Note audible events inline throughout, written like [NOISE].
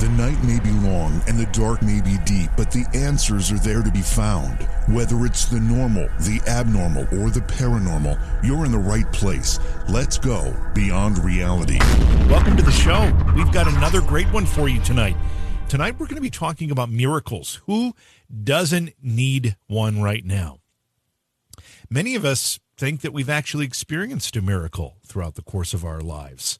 The night may be long and the dark may be deep, but the answers are there to be found. Whether it's the normal, the abnormal, or the paranormal, you're in the right place. Let's go beyond reality. Welcome to the show. We've got another great one for you tonight. Tonight, we're going to be talking about miracles. Who doesn't need one right now? Many of us think that we've actually experienced a miracle throughout the course of our lives.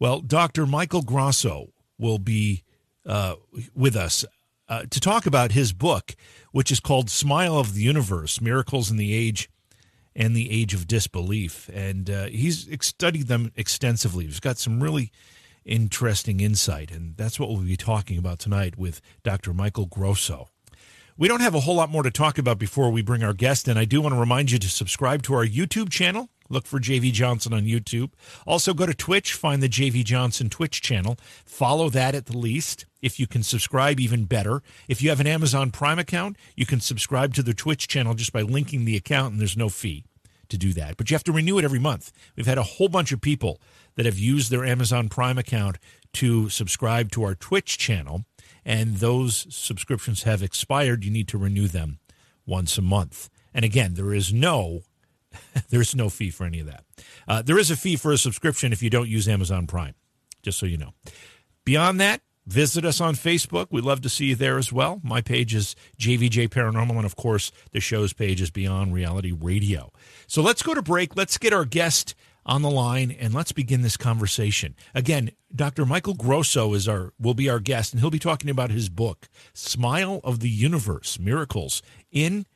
Well, Dr. Michael Grosso will be uh, with us uh, to talk about his book, which is called Smile of the Universe Miracles in the Age and the Age of Disbelief. And uh, he's studied them extensively. He's got some really interesting insight. And that's what we'll be talking about tonight with Dr. Michael Grosso. We don't have a whole lot more to talk about before we bring our guest in. I do want to remind you to subscribe to our YouTube channel. Look for JV Johnson on YouTube. Also, go to Twitch, find the JV Johnson Twitch channel. Follow that at the least. If you can subscribe, even better. If you have an Amazon Prime account, you can subscribe to the Twitch channel just by linking the account, and there's no fee to do that. But you have to renew it every month. We've had a whole bunch of people that have used their Amazon Prime account to subscribe to our Twitch channel, and those subscriptions have expired. You need to renew them once a month. And again, there is no [LAUGHS] There's no fee for any of that. Uh, there is a fee for a subscription if you don't use Amazon Prime, just so you know. Beyond that, visit us on Facebook. We'd love to see you there as well. My page is JVJ Paranormal, and of course, the show's page is Beyond Reality Radio. So let's go to break. Let's get our guest on the line and let's begin this conversation. Again, Dr. Michael Grosso is our will be our guest and he'll be talking about his book, Smile of the Universe: Miracles in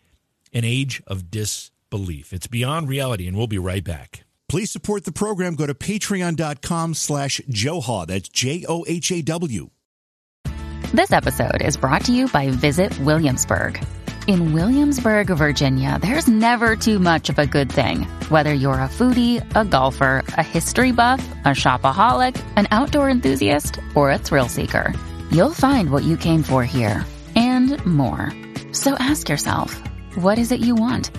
an Age of Dis belief. It's beyond reality, and we'll be right back. Please support the program. Go to patreon.com slash Johaw. That's J-O-H-A-W. This episode is brought to you by Visit Williamsburg. In Williamsburg, Virginia, there's never too much of a good thing. Whether you're a foodie, a golfer, a history buff, a shopaholic, an outdoor enthusiast, or a thrill seeker, you'll find what you came for here and more. So ask yourself, what is it you want?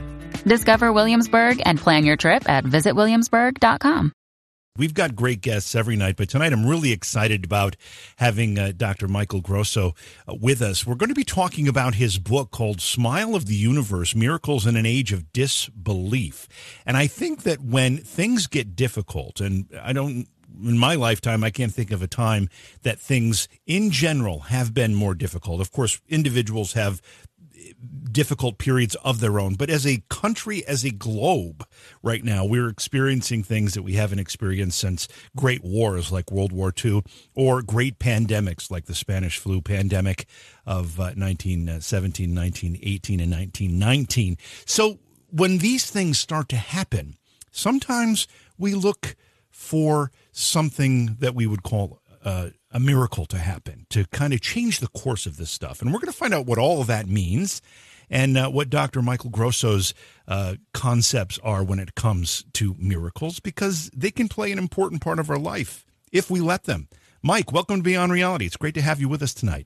Discover Williamsburg and plan your trip at visitwilliamsburg.com. We've got great guests every night, but tonight I'm really excited about having uh, Dr. Michael Grosso uh, with us. We're going to be talking about his book called Smile of the Universe Miracles in an Age of Disbelief. And I think that when things get difficult, and I don't in my lifetime, I can't think of a time that things in general have been more difficult. Of course, individuals have difficult periods of their own. But as a country, as a globe, right now, we're experiencing things that we haven't experienced since great wars like World War II or great pandemics like the Spanish flu pandemic of uh, 1917, 1918, and 1919. So when these things start to happen, sometimes we look for something that we would call uh, a miracle to happen to kind of change the course of this stuff. And we're going to find out what all of that means and uh, what Dr. Michael Grosso's uh, concepts are when it comes to miracles because they can play an important part of our life if we let them. Mike, welcome to Beyond Reality. It's great to have you with us tonight.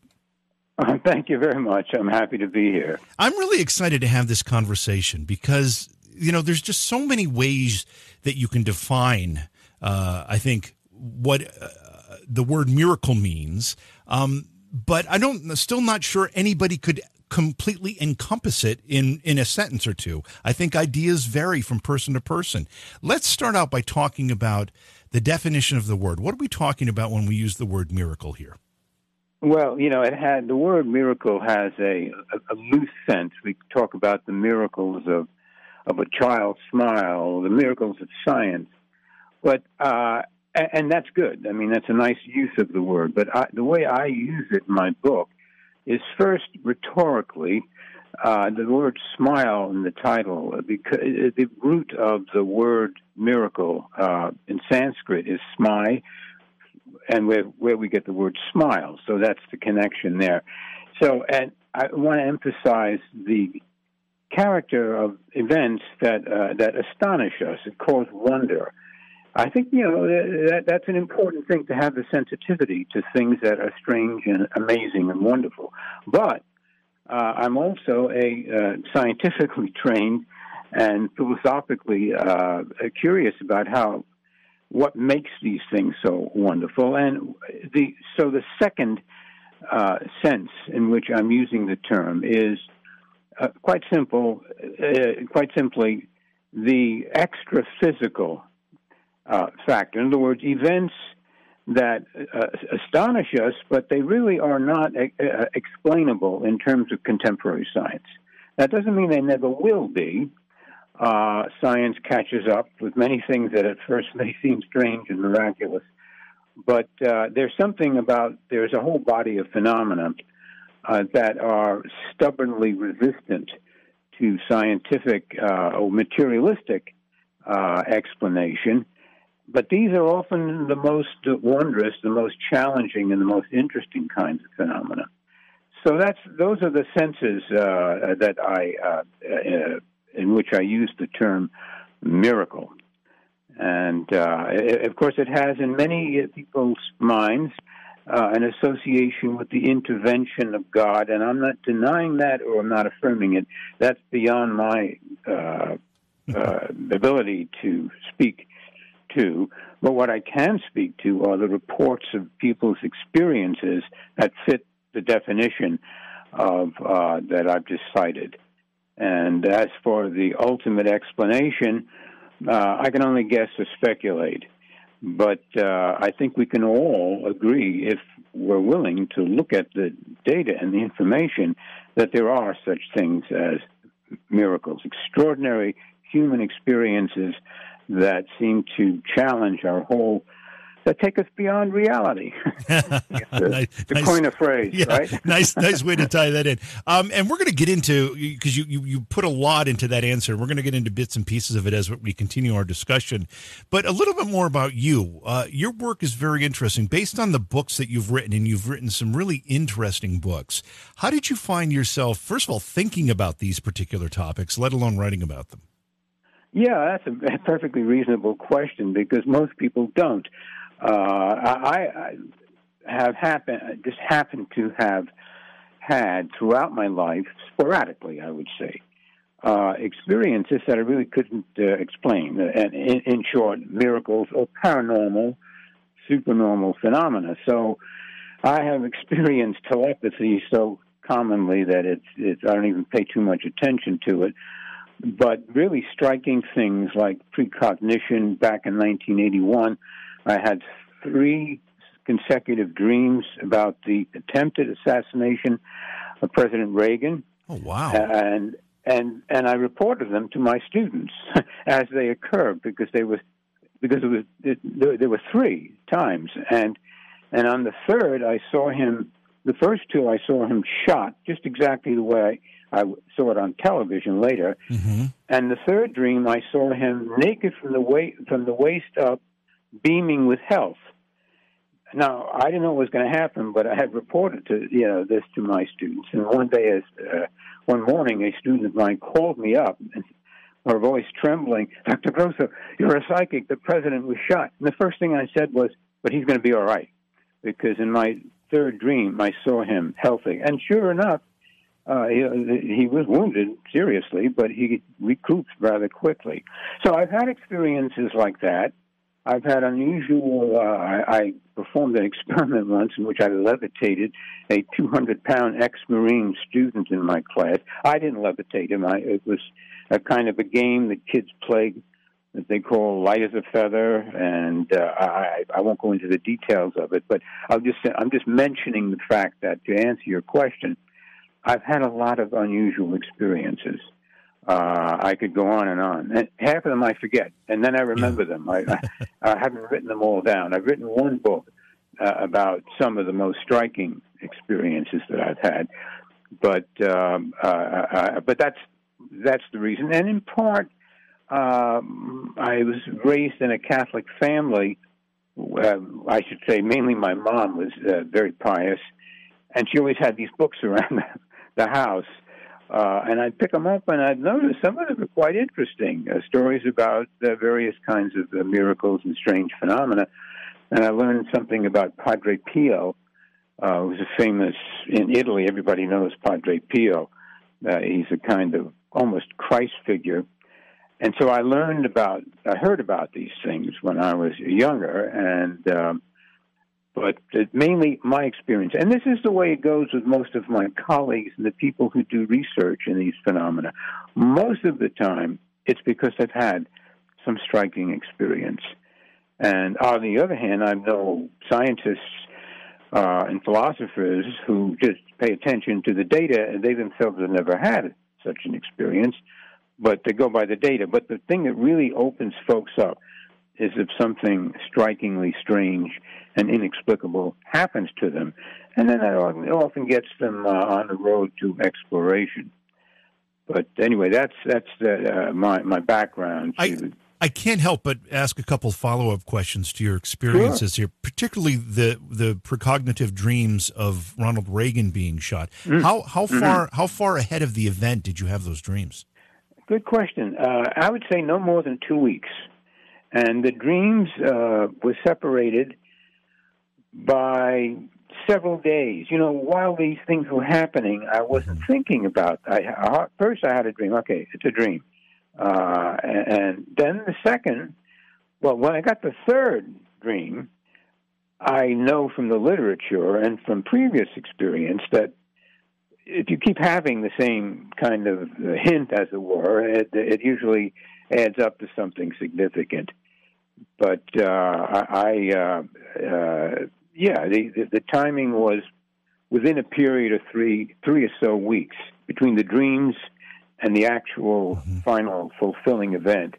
Uh, thank you very much. I'm happy to be here. I'm really excited to have this conversation because, you know, there's just so many ways that you can define, uh, I think, what uh, the word miracle means. Um, but I don't, still not sure anybody could completely encompass it in in a sentence or two. I think ideas vary from person to person. Let's start out by talking about the definition of the word. What are we talking about when we use the word miracle here? Well, you know, it had the word miracle has a, a, a loose sense. We talk about the miracles of of a child's smile, the miracles of science, but uh, and, and that's good. I mean, that's a nice use of the word. But I, the way I use it in my book is first rhetorically. Uh, the word smile in the title, uh, because uh, the root of the word miracle uh, in Sanskrit is smai, and where, where we get the word smile. So that's the connection there. So, and I want to emphasize the character of events that uh, that astonish us. It cause wonder. I think you know that that's an important thing to have the sensitivity to things that are strange and amazing and wonderful. But uh, I'm also a uh, scientifically [LAUGHS] trained and philosophically uh, curious about how what makes these things so wonderful. And the so the second uh, sense in which I'm using the term is uh, quite simple. Uh, quite simply, the extra physical uh, factor. In other words, events that uh, astonish us, but they really are not uh, explainable in terms of contemporary science. That doesn't mean they never will be. Uh, science catches up with many things that at first [LAUGHS] may seem strange and miraculous. But uh, there's something about, there's a whole body of phenomena uh, that are stubbornly resistant to scientific uh, or materialistic uh, explanation. But these are often the most wondrous, the most challenging, and the most interesting kinds of phenomena. So that's those are the senses uh, that I, uh, uh, in which I use the term miracle, and uh, it, of course it has in many people's minds uh, an association with the intervention of God, and I'm not denying that or I'm not affirming it. That's beyond my uh, [LAUGHS] ability to speak to. But what I can speak to are the reports of people's experiences that fit the definition of uh, that I've just cited. And as for the ultimate explanation, uh, I can only guess or speculate. But uh, I think we can all agree, if we're willing to look at the data and the information, that there are such things as miracles, extraordinary human experiences that seem to challenge our whole that take us beyond reality. [LAUGHS] [LAUGHS] nice, to nice, coin a phrase, yeah, right? [LAUGHS] nice, nice way to tie that in. Um, and we're going to get into because you, you you put a lot into that answer. We're going to get into bits and pieces of it as we continue our discussion. But a little bit more about you. Uh, your work is very interesting, based on the books that you've written, and you've written some really interesting books. How did you find yourself, first of all, thinking about these particular topics, let alone writing about them? Yeah, that's a perfectly reasonable question because most people don't. Uh, I, I have happened, just happened to have had throughout my life, sporadically, I would say, uh, experiences that I really couldn't uh, explain. And in, in, short, miracles or paranormal, supernormal phenomena. So I have experienced telepathy so commonly that it's, it's I don't even pay too much attention to it but really striking things like precognition back in 1981. I had three consecutive dreams about the attempted assassination of President Reagan. Oh wow! And and and I reported them to my students [LAUGHS] as they occurred because they was because it was it, there, there were three times and and on the third I saw him. The first two I saw him shot just exactly the way I saw it on television later. Mm-hmm. And the third dream, I saw him naked from the waist from the waist up, beaming with health. Now I didn't know what was going to happen, but I had reported to you know this to my students. And one day, as uh, one morning, a student of mine called me up, and her voice trembling, Dr. Grosso, you're a psychic. The president was shot. And the first thing I said was, but he's going to be all right, because in my third dream I saw him healthy. And sure enough, uh, he, he was wounded seriously, but he recouped rather quickly. So I've had experiences like that. I've had unusual. Uh, I, I performed an experiment once in which I levitated a 200 pound ex Marine student in my class. I didn't levitate him. I, it was a kind of a game that kids play that they call light as a feather, and uh, I, I won't go into the details of it. But I'll just I'm just mentioning the fact that to answer your question, I've had a lot of unusual experiences. Uh, I could go on and on. And half of them I forget, and then I remember them. I, I, [LAUGHS] I haven't written them all down. I've written one book uh, about some of the most striking experiences that I've had, but um, uh, uh, but that's that's the reason. And in part, um, I was raised in a Catholic family. Uh, I should say, mainly my mom was uh, very pious, and she always had these books around the house. Uh, and I'd pick them up, and I'd notice some of them are quite interesting. Uh, stories about uh, various kinds of uh, miracles and strange phenomena. And I learned something about Padre Pio, uh, who's a famous in Italy. Everybody knows Padre Pio. Uh, he's a kind of almost Christ figure. And so I learned about, I heard about these things when I was younger, and um, but mainly my experience. And this is the way it goes with most of my colleagues and the people who do research in these phenomena. Most of the time, it's because they've had some striking experience. And on the other hand, I know scientists uh, and philosophers who just pay attention to the data, and they themselves have never had such an experience, but they go by the data. But the thing that really opens folks up is if something strikingly strange and inexplicable happens to them, and then that often gets them uh, on the road to exploration. But anyway, that's that's the, uh, my my background. I, I can't help but ask a couple follow up questions to your experiences sure. here, particularly the the precognitive dreams of Ronald Reagan being shot. Mm. How how Mm-hmm. far how far ahead of the event did you have those dreams? Good question. Uh, I would say no more than two weeks. And the dreams uh, were separated by several days. You know, while these things were happening, I wasn't thinking about. I uh, first I had a dream. Okay, it's a dream, uh, and, and then the second. Well, when I got the third dream, I know from the literature and from previous experience that if you keep having the same kind of hint, as it were, it, it usually adds up to something significant. But uh, I, I uh, uh, yeah, the, the, timing was within a period of three three or so weeks between the dreams and the actual final fulfilling event.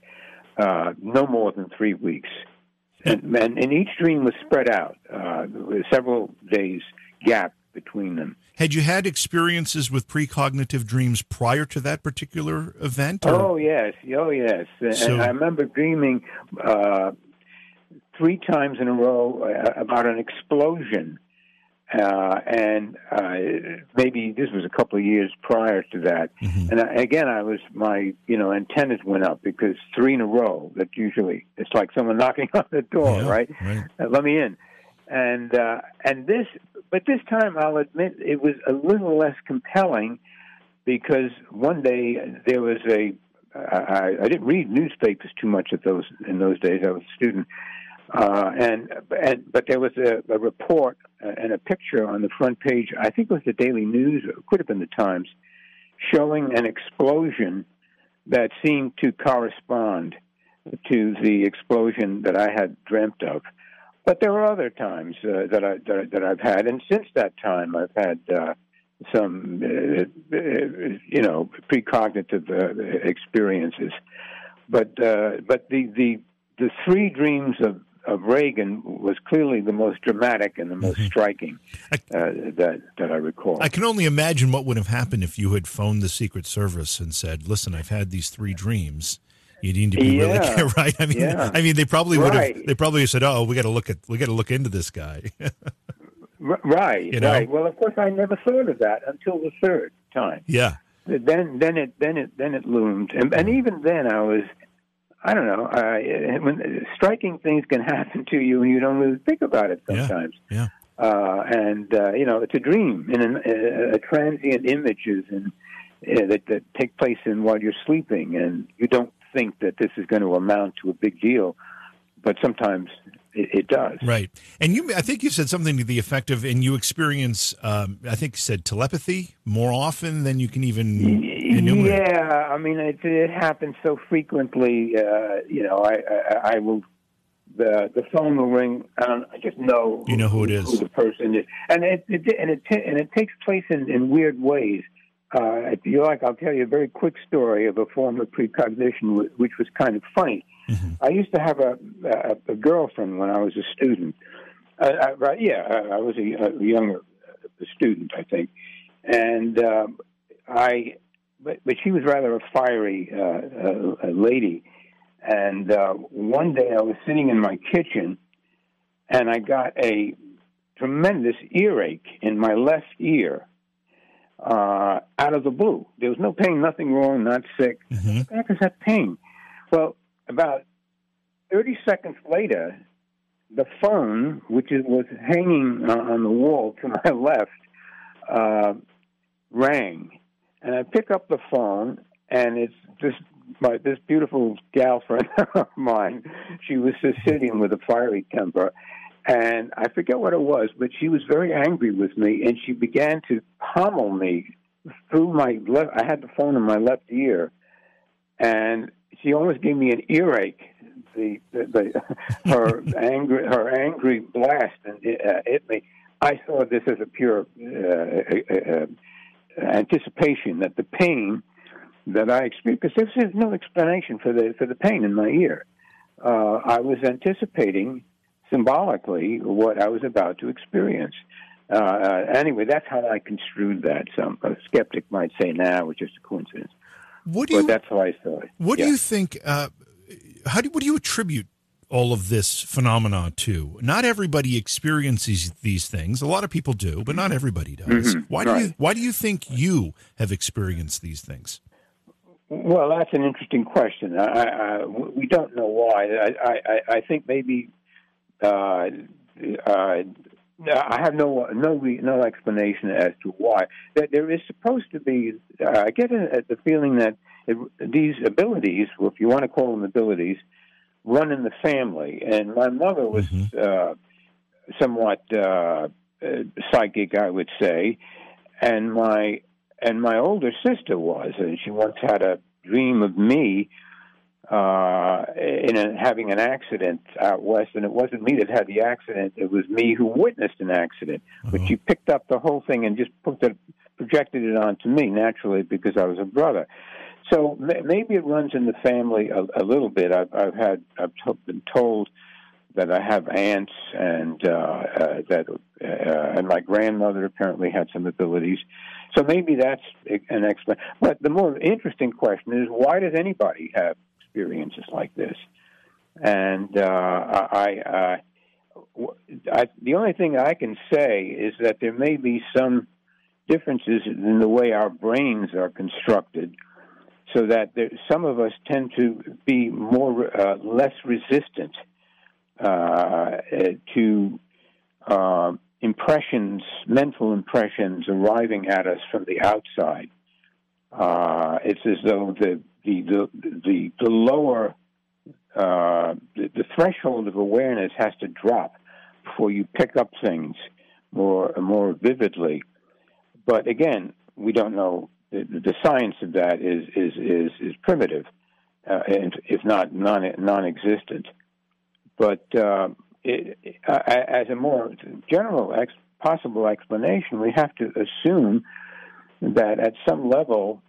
Uh, no more than three weeks, and, and, and each dream was spread out, uh, with several days gap between them. Had you had experiences with precognitive dreams prior to that particular event? or- Oh yes, oh yes. And I remember dreaming uh, three times in a row uh, about an explosion, uh, and uh, maybe this was a couple of years prior to that. Mhm. And I, again, I was my you know antennas went up because three in a row. That usually it's like someone knocking [LAUGHS] on the door, Yeah, right? right. Uh, let me in. And uh, and this, but this time I'll admit it was a little less compelling because one day there was a I, I didn't read newspapers too much at those in those days. I was a student, uh, and and but there was a, a report and a picture on the front page. I think it was the Daily News, or it could have been the Times, showing an explosion that seemed to correspond to the explosion that I had dreamt of. But there were other times uh, that I that, that I've had, and since that time I've had uh, some, uh, uh, you know, precognitive uh, experiences. But uh, but the the the three dreams of of Reagan was clearly the most dramatic and the most striking uh, that that I recall. I can only imagine what would have happened if you had phoned the Secret Service and said, "Listen, I've had these three dreams. You need to be Yeah. really [LAUGHS] right." I mean, Yeah. I mean, they probably would have. They probably said, "Oh, we got to look at we got to look into this guy." [LAUGHS] R- right, You know? right. Well, of course, I never thought of that until the third time. yeah, then then it then it then it loomed and, and even then i was i don't know uh, when striking things can [LAUGHS] happen to you and you don't really think about it Yeah. sometimes yeah. uh, and uh, you know it's a dream and an, a, a transient images and uh, that, that take place in while you're sleeping and you don't think that this is going to amount to a big deal but sometimes it, it does Right. And you, I think you said something to the effect of, and you experience, um, I think you said telepathy more often than you can even enumerate. Yeah, I mean it, it happens so frequently. Uh, you know, I, I I will the the phone will ring. Don't. I just know You know who it is. who the person is, and it, it and it and it takes place in, in weird ways. Uh, if you like, I'll tell you a very quick story of a form of precognition, which was kind of funny. I used to have a, a, a girlfriend when I was a student. Uh, I, right, yeah, I, I was a, a younger uh, student, I think, and um, I, but, but she was rather a fiery uh, uh, lady. And uh, one day I was sitting in my kitchen, and I got a tremendous earache in my left ear uh, out of the blue. There was no pain, nothing wrong, not sick. Mhm. What the heck is that pain? Well, about 30 seconds later, the phone, which was hanging on the wall to my [LAUGHS] left, uh, rang. And I pick up the phone, and it's this my this beautiful gal friend [LAUGHS] of mine. She was Sicilian with a fiery temper, and I forget what it was, but she was very angry with me, and she began to pommel me through my left. I had the phone in my left ear, and she almost gave me an earache. The, the, the [LAUGHS] her angry her angry blast and uh, hit me. I saw this as a pure uh, uh, uh anticipation that the pain that I experienced, because there's no explanation for the for the pain in my ear. Uh, I was anticipating symbolically what I was about to experience. Uh, uh, anyway, that's how I construed that. Some a skeptic might say, "Nah, it was just a coincidence." What do but you? That's how I saw it. What yeah. do you think? Uh, how do what do you attribute all of this phenomena to? Not everybody experiences these things. A lot of people do, but not everybody does. Mm-hmm. Why do right. you? Why do you think you have experienced these things? Well, that's an interesting question. I, I, we don't know why. I, I, I think maybe uh, uh, I have no no no explanation as to why. That there is supposed to be. Uh, I get the feeling that it, these abilities, well, if you want to call them abilities, run in the family. And my mother was mm-hmm. uh, somewhat uh, psychic, I would say, and my and my older sister was, and she once had a dream of me uh, in a, having an accident out west, and it wasn't me that had the accident. It was me who witnessed an accident. Uh-huh. But you picked up the whole thing and just put it, projected it onto me naturally because I was a brother. So maybe it runs in the family a, a little bit. I've, I've had I've t- been told that I have aunts and uh, uh, that uh, and my grandmother apparently had some abilities. So maybe that's an explanation. But the more interesting question is why does anybody have experiences like this? And uh, I, uh, I, the only thing I can say is that there may be some differences in the way our brains are constructed, so that there, some of us tend to be more uh, less resistant uh, to uh, impressions, mental impressions arriving at us from the outside. Uh, it's as though the the the the, the lower uh, the, the, threshold of awareness has to drop before you pick up things more more vividly. But again, we don't know. The, the science of that is is is, is primitive, uh, if not non non-existent. But uh, it, as a more general ex- possible explanation, we have to assume that at some level,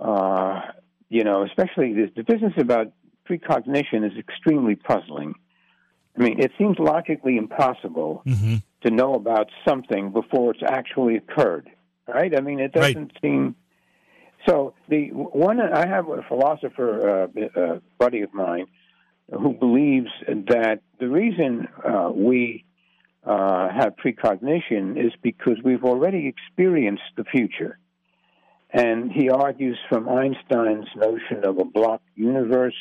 uh, you know, especially this, the business about precognition is extremely puzzling. I mean, it seems logically impossible mm-hmm. to know about something before it's actually occurred, right? I mean, it doesn't right. seem. So the one I have a philosopher uh, uh, buddy of mine who believes that the reason uh, we uh, have precognition is because we've already experienced the future. And he argues from Einstein's notion of a block universe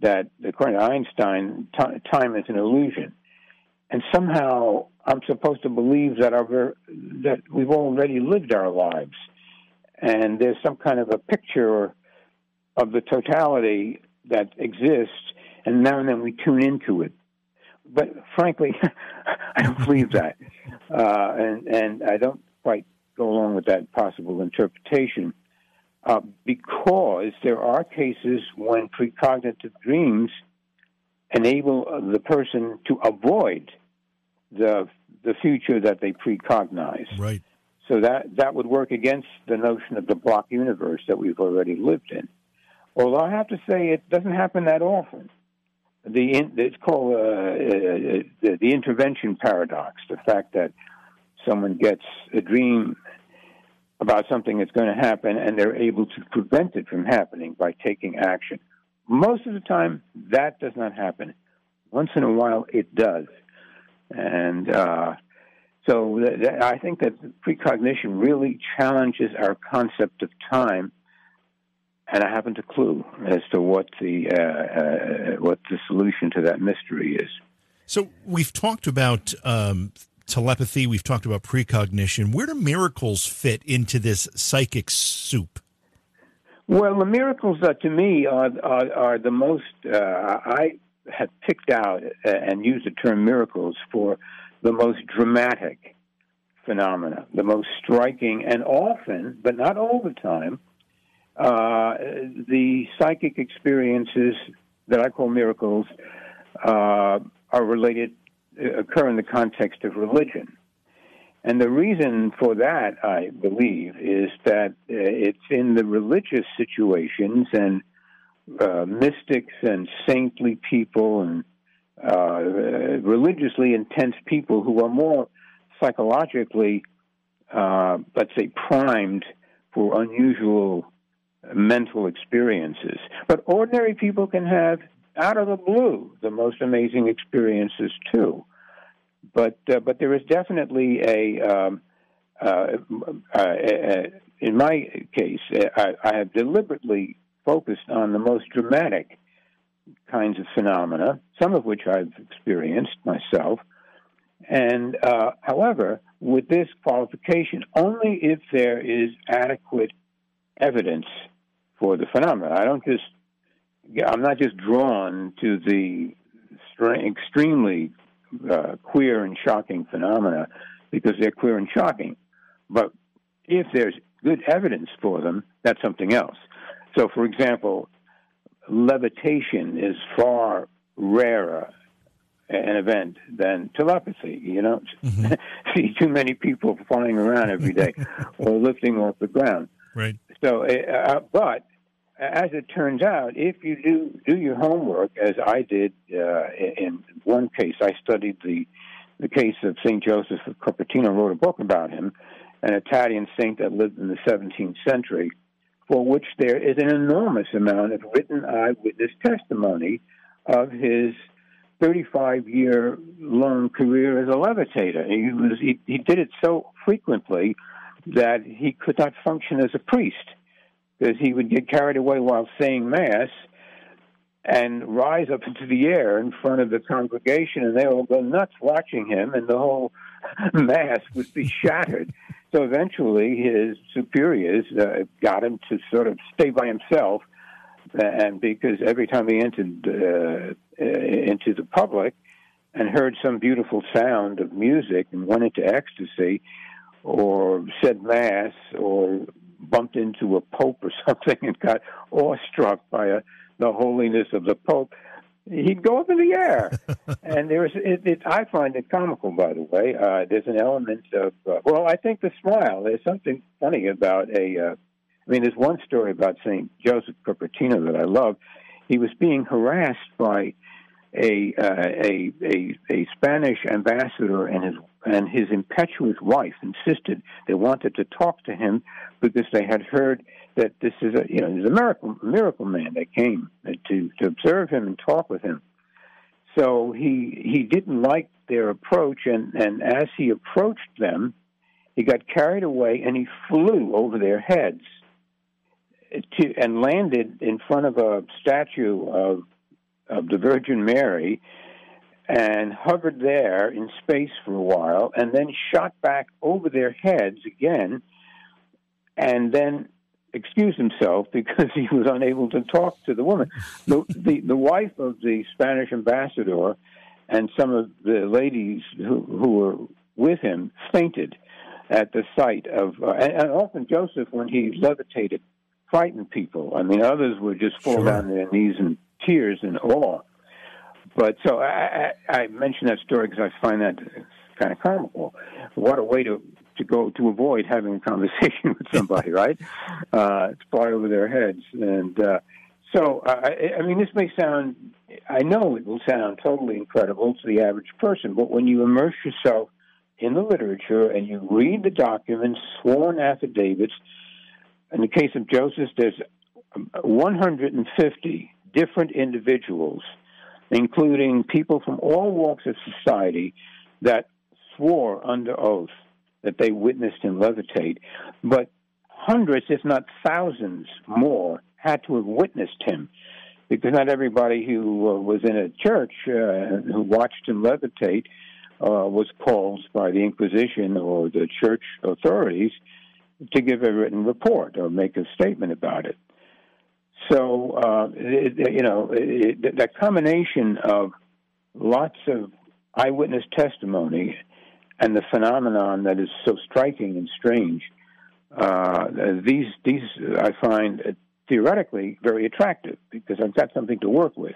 that, according to Einstein, t- time is an illusion. And somehow I'm supposed to believe that, our, that we've already lived our lives. And there's some kind of a picture of the totality that exists and now and then we tune into it. But frankly, [LAUGHS] I don't believe that, uh, and and I don't quite go along with that possible interpretation uh, because there are cases when precognitive dreams enable the person to avoid the the future that they precognize. Right. So that that would work against the notion of the block universe that we've already lived in. Although I have to say it doesn't happen that often the it's called uh, uh, the, the intervention paradox. The fact that someone gets a dream about something that's going to happen and they're able to prevent it from happening by taking action. Most of the time, that does not happen. Once in a while, it does. And uh, so th- th- I think that precognition really challenges our concept of time and I haven't a clue as to what the uh, uh, what the solution to that mystery is. So we've talked about um, telepathy. We've talked about precognition. Where do miracles fit into this psychic soup? Well, the miracles uh, to me are, are, are the most. Uh, I have picked out and used the term miracles for the most dramatic phenomena, the most striking, and often, but not all the time, uh, the psychic experiences that I call miracles uh, are related, occur in the context of religion. And the reason for that, I believe, is that uh, it's in the religious situations and uh, mystics and saintly people and uh, religiously intense people who are more psychologically, uh, let's say, primed for unusual mental experiences. But ordinary people can have, out of the blue, the most amazing experiences too. But uh, but there is definitely a, um, uh, uh, in my case, I, I have deliberately focused on the most dramatic kinds of phenomena, some of which I've experienced myself. And uh, however, with this qualification, only if there is adequate evidence for the phenomena. I don't just, I'm not just drawn to the extremely uh, queer and shocking phenomena because they're queer and shocking. But if there's good evidence for them, that's something else. So, for example, levitation is far rarer an event than telepathy. You know, mm-hmm. [LAUGHS] see too many people flying around every day [LAUGHS] or lifting off the ground. Right. So, uh, but as it turns out, if you do do your homework, as I did uh, in one case, I studied the the case of Saint Joseph of Cupertino. Wrote a book about him, an Italian saint that lived in the 17th century for which there is an enormous amount of written eyewitness testimony of his 35 year long career as a levitator. He, was, he, he did it so frequently that he could not function as a priest he would get carried away while saying Mass and rise up into the air in front of the congregation, and they all go nuts watching him, and the whole [LAUGHS] Mass would be shattered. So eventually, his superiors uh, got him to sort of stay by himself, and because every time he entered uh, uh, into the public and heard some beautiful sound of music and went into ecstasy, or said mass, or bumped into a pope or [LAUGHS] something and got awestruck by a, the holiness of the pope, he'd go up in the air. [LAUGHS] and there's, it, it, I find it comical, by the way. Uh, there's an element of, uh, well, I think the smile. There's something funny about a. Uh, I mean, there's one story about Saint Joseph Cupertino that I love. He was being harassed by a uh, a, a a Spanish ambassador and his and his impetuous wife insisted they wanted to talk to him because they had heard that this is a you know there's a miracle miracle man that came to to observe him and talk with him. So he he didn't like their approach, and and as he approached them, he got carried away and he flew over their heads to and landed in front of a statue of of the Virgin Mary and hovered there in space for a while and then shot back over their heads again and then excused himself because [LAUGHS] he was unable to talk to the woman. The, the, the wife of the Spanish ambassador and some of the ladies who, who were with him fainted at the sight of, uh, and, and, often Joseph, when he levitated, frightened people. I mean, others would just fall sure. down their knees in tears and awe. But so I, I, I mention that story because I find that kind of comical. What a way to to go to avoid having a conversation [LAUGHS] with somebody, right? [LAUGHS] Uh, to fly over their heads, and uh, so I, I mean, this may sound. I know it will sound totally incredible to the average person, but when you immerse yourself in the literature and you read the documents, sworn affidavits, in the case of Joseph, there's 150 different individuals, including people from all walks of society, that swore under oath that they witnessed him levitate, but hundreds, if not thousands more, had to have witnessed him because not everybody who uh, was in a church uh, who watched him levitate uh, was called by the Inquisition or the church authorities to give a written report or make a statement about it. So, uh, it, you know, it, that combination of lots of eyewitness testimony and the phenomenon that is so striking and strange, uh, these these I find theoretically very attractive because I've got something to work with.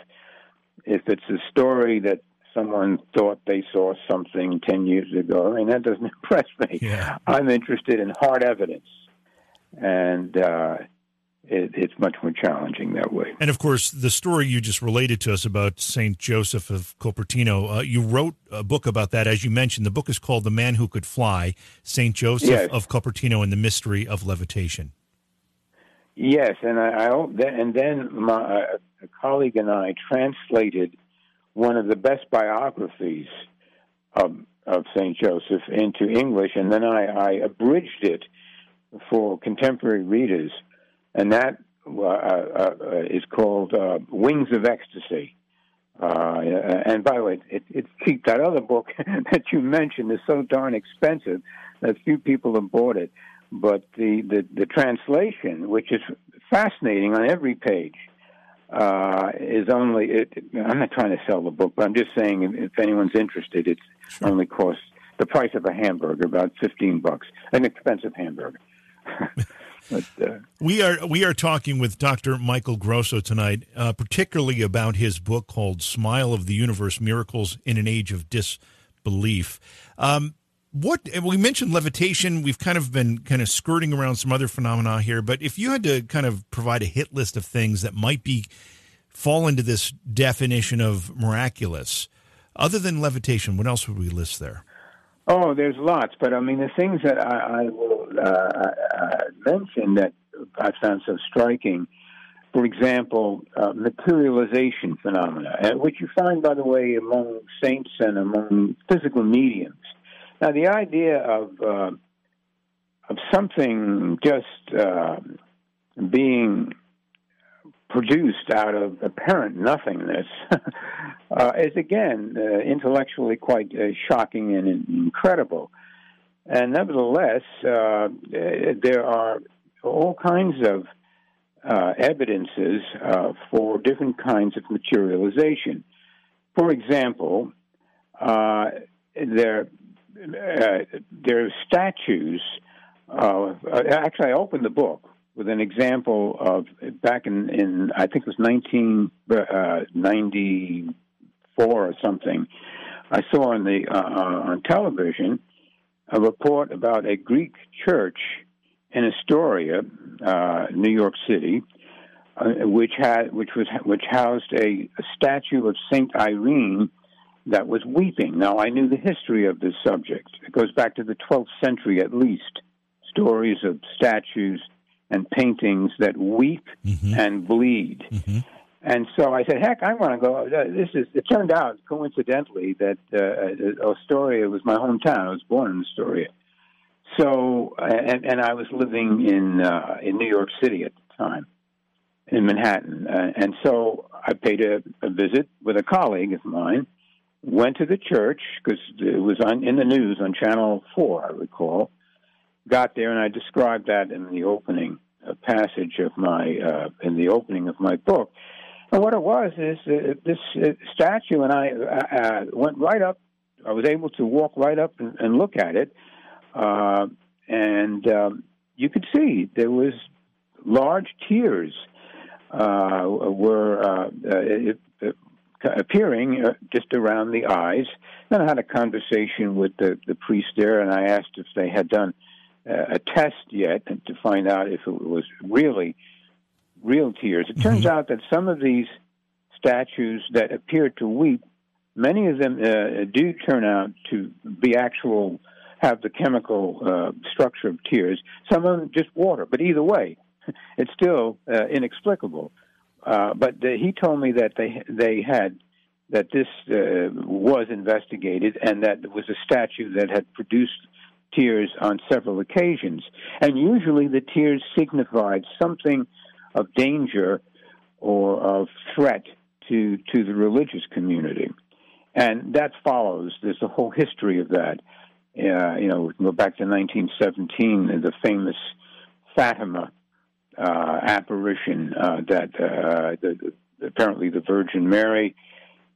If it's a story that someone thought they saw something 10 years ago, I mean, that doesn't [LAUGHS] impress me. Yeah. I'm interested in hard evidence. And uh, it, it's much more challenging that way. And of course, the story you just related to us about St. Joseph of Cupertino, uh, you wrote a book about that. As you mentioned, the book is called The Man Who Could Fly St. Joseph Yes. of Cupertino and the Mystery of Levitation. Yes, and I, I and then my a colleague and I translated one of the best biographies of of Saint Joseph into English, and then I, I abridged it for contemporary readers, and that uh, uh, uh, is called uh, Wings of Ecstasy. Uh, and by the way, it, it's cheap. That other book [LAUGHS] that you mentioned is so darn expensive that few people have bought it. But the, the, the translation, which is fascinating on every page, uh, is only. It, I'm not trying to sell the book, but I'm just saying if, if anyone's interested, it only costs the price of a hamburger, about fifteen bucks, an expensive hamburger. [LAUGHS] but uh, We are we are talking with Dr. Michael Grosso tonight, uh, particularly about his book called "Smile of the Universe: Miracles in an Age of Disbelief." Um, what we mentioned levitation. We've kind of been kind of skirting around some other phenomena here, but if you had to kind of provide a hit list of things that might be fall into this definition of miraculous, other than levitation, what else would we list there? Oh, there's lots, but I mean the things that I, I will uh, uh, mention that I found so striking. For example, uh, materialization phenomena, which you find, by the way, among saints and among physical mediums. Now, the idea of of something just uh, being produced out of apparent nothingness [LAUGHS] uh, is again uh, intellectually quite shocking and incredible. And nevertheless, uh, there are all kinds of uh, evidences uh, for different kinds of materialization. For example, there there are statues. Of, actually, I opened the book with an example of back in, in I think it was 1994 or something. I saw on the uh, on television a report about a Greek church in Astoria, uh, New York City, uh, which had which was which housed a, a statue of Saint Irene that was weeping. Now I knew the history of this subject. It goes back to the 12th century at least. Stories of statues and paintings that weep Mm-hmm. and bleed. And so I said, "Heck, I want to go." Uh, This is. It turned out, coincidentally, that uh, Astoria was my hometown. I was born in Astoria. So, and, and I was living in uh, in New York City at the time, in Manhattan. Uh, and so I paid a, a visit with a colleague of mine. Went to the church because it was on in the news on Channel Four, I recall. Got there, and I described that in the opening uh, passage of my uh, in the opening of my book. And what it was is uh, this uh, statue, and I uh, uh, went right up. I was able to walk right up and, and look at it, uh, and um, you could see there was large tears uh, were appearing just around the eyes. Then I had a conversation with the, the priest there, and I asked if they had done a test yet to find out if it was really real tears. It turns out that some of these statues that appear to weep, many of them uh, do turn out to be actual, have the chemical uh, structure of tears. Some of them just water, but either way, [LAUGHS] it's still uh, inexplicable. Uh, but the, he told me that they they had that this uh, was investigated and that there was a statue that had produced tears on several occasions, and usually the tears signified something of danger or of threat to to the religious community, and that follows. There's a whole history of that. Uh, you know, we can go back to 1917, the famous Fatima uh, apparition uh, that uh, the, the, apparently the Virgin Mary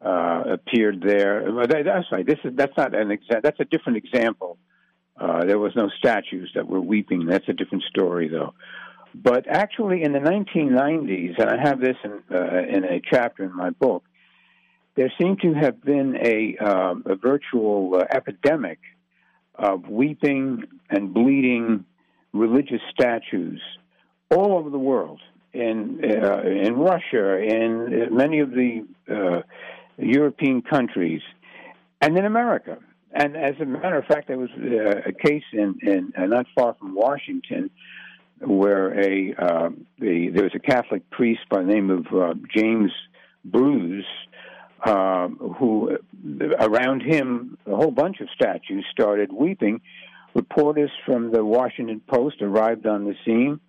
uh, appeared there. That's right. This is that's not an exa- That's a different example. Uh, there was no statues that were weeping. That's a different story, though. But actually, in the 1990s, and I have this in, uh, in a chapter in my book, there seemed to have been a, um, a virtual uh, epidemic of weeping and bleeding religious statues all over the world, in uh, in Russia, in many of the uh, European countries, and in America. And as a matter of fact, there was uh, a case in, in uh, not far from Washington where a uh, the, there was a Catholic priest by the name of uh, James Bruce uh, who around him a whole bunch of statues started weeping. Reporters from the Washington Post arrived on the scene.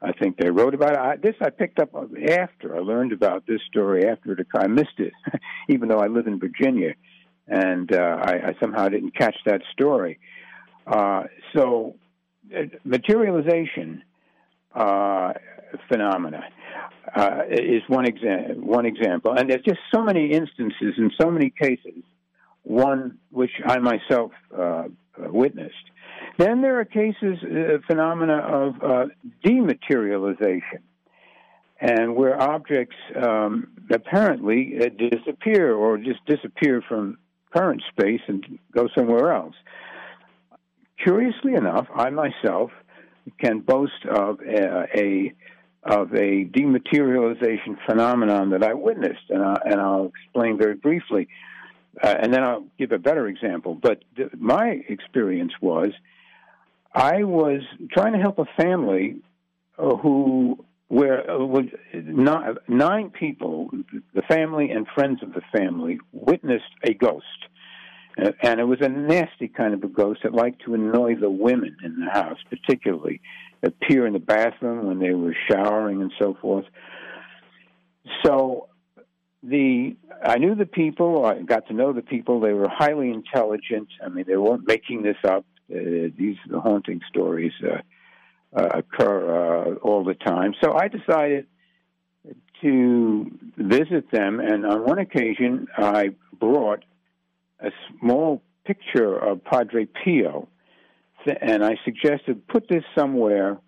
I think they wrote about it. I, this I picked up after I learned about this story after it. I missed it, [LAUGHS] even though I live in Virginia, and uh, I, I somehow didn't catch that story. Uh, so, uh, materialization uh, phenomena uh, is one, exa- one example. And there's just so many instances in so many cases, one which I myself uh, witnessed. Then there are cases, uh, phenomena of uh, dematerialization, and where objects um, apparently uh, disappear or just disappear from current space and go somewhere else. Curiously enough, I myself can boast of a, a of a dematerialization phenomenon that I witnessed, and, I, and I'll explain very briefly. Uh, and then I'll give a better example. But th- my experience was I was trying to help a family uh, who where uh, nine, nine people, the family and friends of the family, witnessed a ghost. Uh, and it was a nasty kind of a ghost that liked to annoy the women in the house, particularly appear in the bathroom when they were showering and so forth. So the I knew the people. I got to know the people. They were highly intelligent. I mean, they weren't making this up. Uh, these the haunting stories uh, uh, occur uh, all the time. So I decided to visit them, and on one occasion, I brought a small picture of Padre Pio and I suggested put this somewhere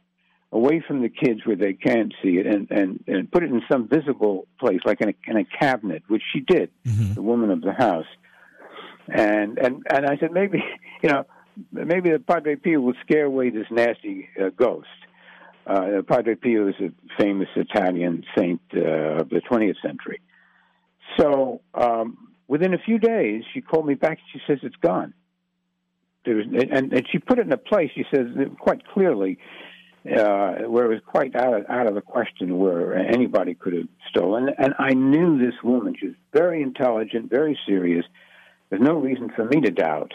away from the kids where they can't see it, and and, and put it in some visible place, like in a, in a cabinet, which she did, mm-hmm. the woman of the house. And and and I said maybe [LAUGHS] you know maybe the Padre Pio will scare away this nasty uh, ghost. Uh, Padre Pio is a famous Italian saint uh, of the 20th century. So um, within a few days, she called me back. She says it's gone there was, and, and she put it in a place. She says quite clearly uh, where it was quite out of, out of the question where anybody could have stolen. And I knew this woman. She was very intelligent, very serious. There's no reason for me to doubt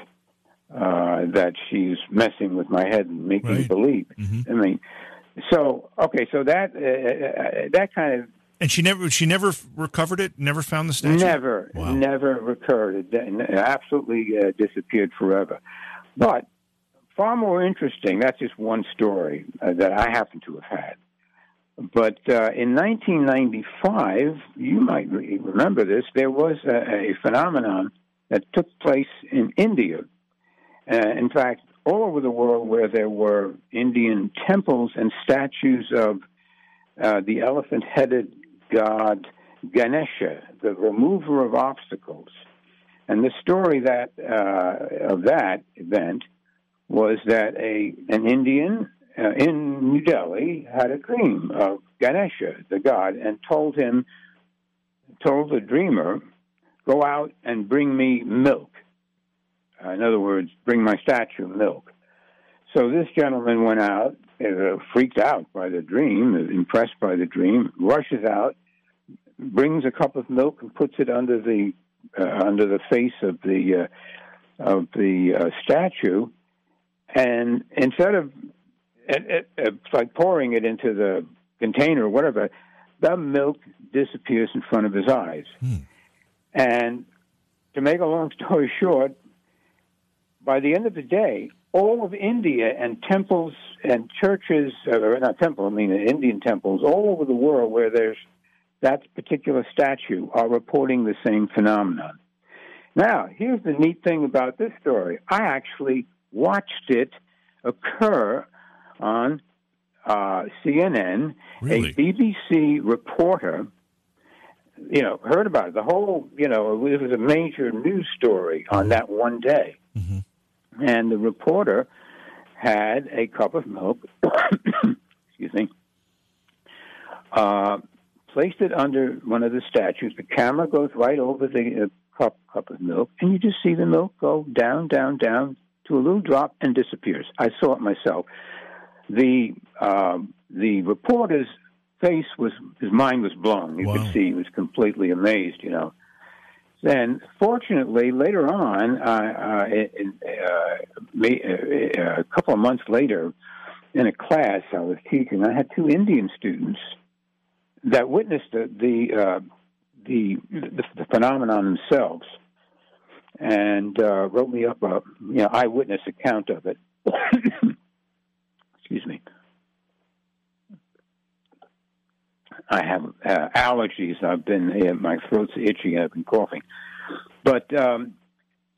uh, that she's messing with my head and making right. me believe. Mm-hmm. I mean, so okay, so that uh, uh that kind of and she never she never recovered it. Never found the statue. Never, wow. never recovered it. Absolutely uh, disappeared forever. But far more interesting, that's just one story uh, that I happen to have had. But uh, in 1995, you might remember this, there was a, a phenomenon that took place in India. Uh, in fact, all over the world where there were Indian temples and statues of uh, the elephant headed god Ganesha, the remover of obstacles. And the story that uh, of that event was that a an Indian uh, in New Delhi had a dream of Ganesha, the god, and told him, told the dreamer, go out and bring me milk. Uh, in other words, bring my statue milk. So this gentleman went out, uh, freaked out by the dream, impressed by the dream, rushes out, brings a cup of milk and puts it under the uh, under the face of the uh, of the uh, statue, and instead of it, it, it's like pouring it into the container or whatever, the milk disappears in front of his eyes. Hmm. And to make a long story short, by the end of the day, all of India and temples and churches, or not temple, I mean Indian temples, all over the world where there's that particular statue are reporting the same phenomenon. Now, here's the neat thing about this story. I actually watched it occur on uh, CNN. Really? A BBC reporter, you know, heard about it. The whole, you know, it was a major news story on that one day. Mm-hmm. And the reporter had a cup of milk, [COUGHS] excuse me, uh, placed it under one of the statues. The camera goes right over the uh, cup, cup of milk, and you just see the milk go down, down, down to a little drop and disappears. I saw it myself. The um, the reporter's face was his mind was blown. You Wow. could see he was completely amazed. You know. Then, fortunately, later on, uh, uh, in, uh, uh, a couple of months later, in a class I was teaching, I had two Indian students that witnessed the the uh, the, the, the phenomenon themselves, and uh, wrote me up a you know eyewitness account of it. [COUGHS] Excuse me. I have uh, allergies. I've been uh, my throat's itchy. I've been coughing, but um,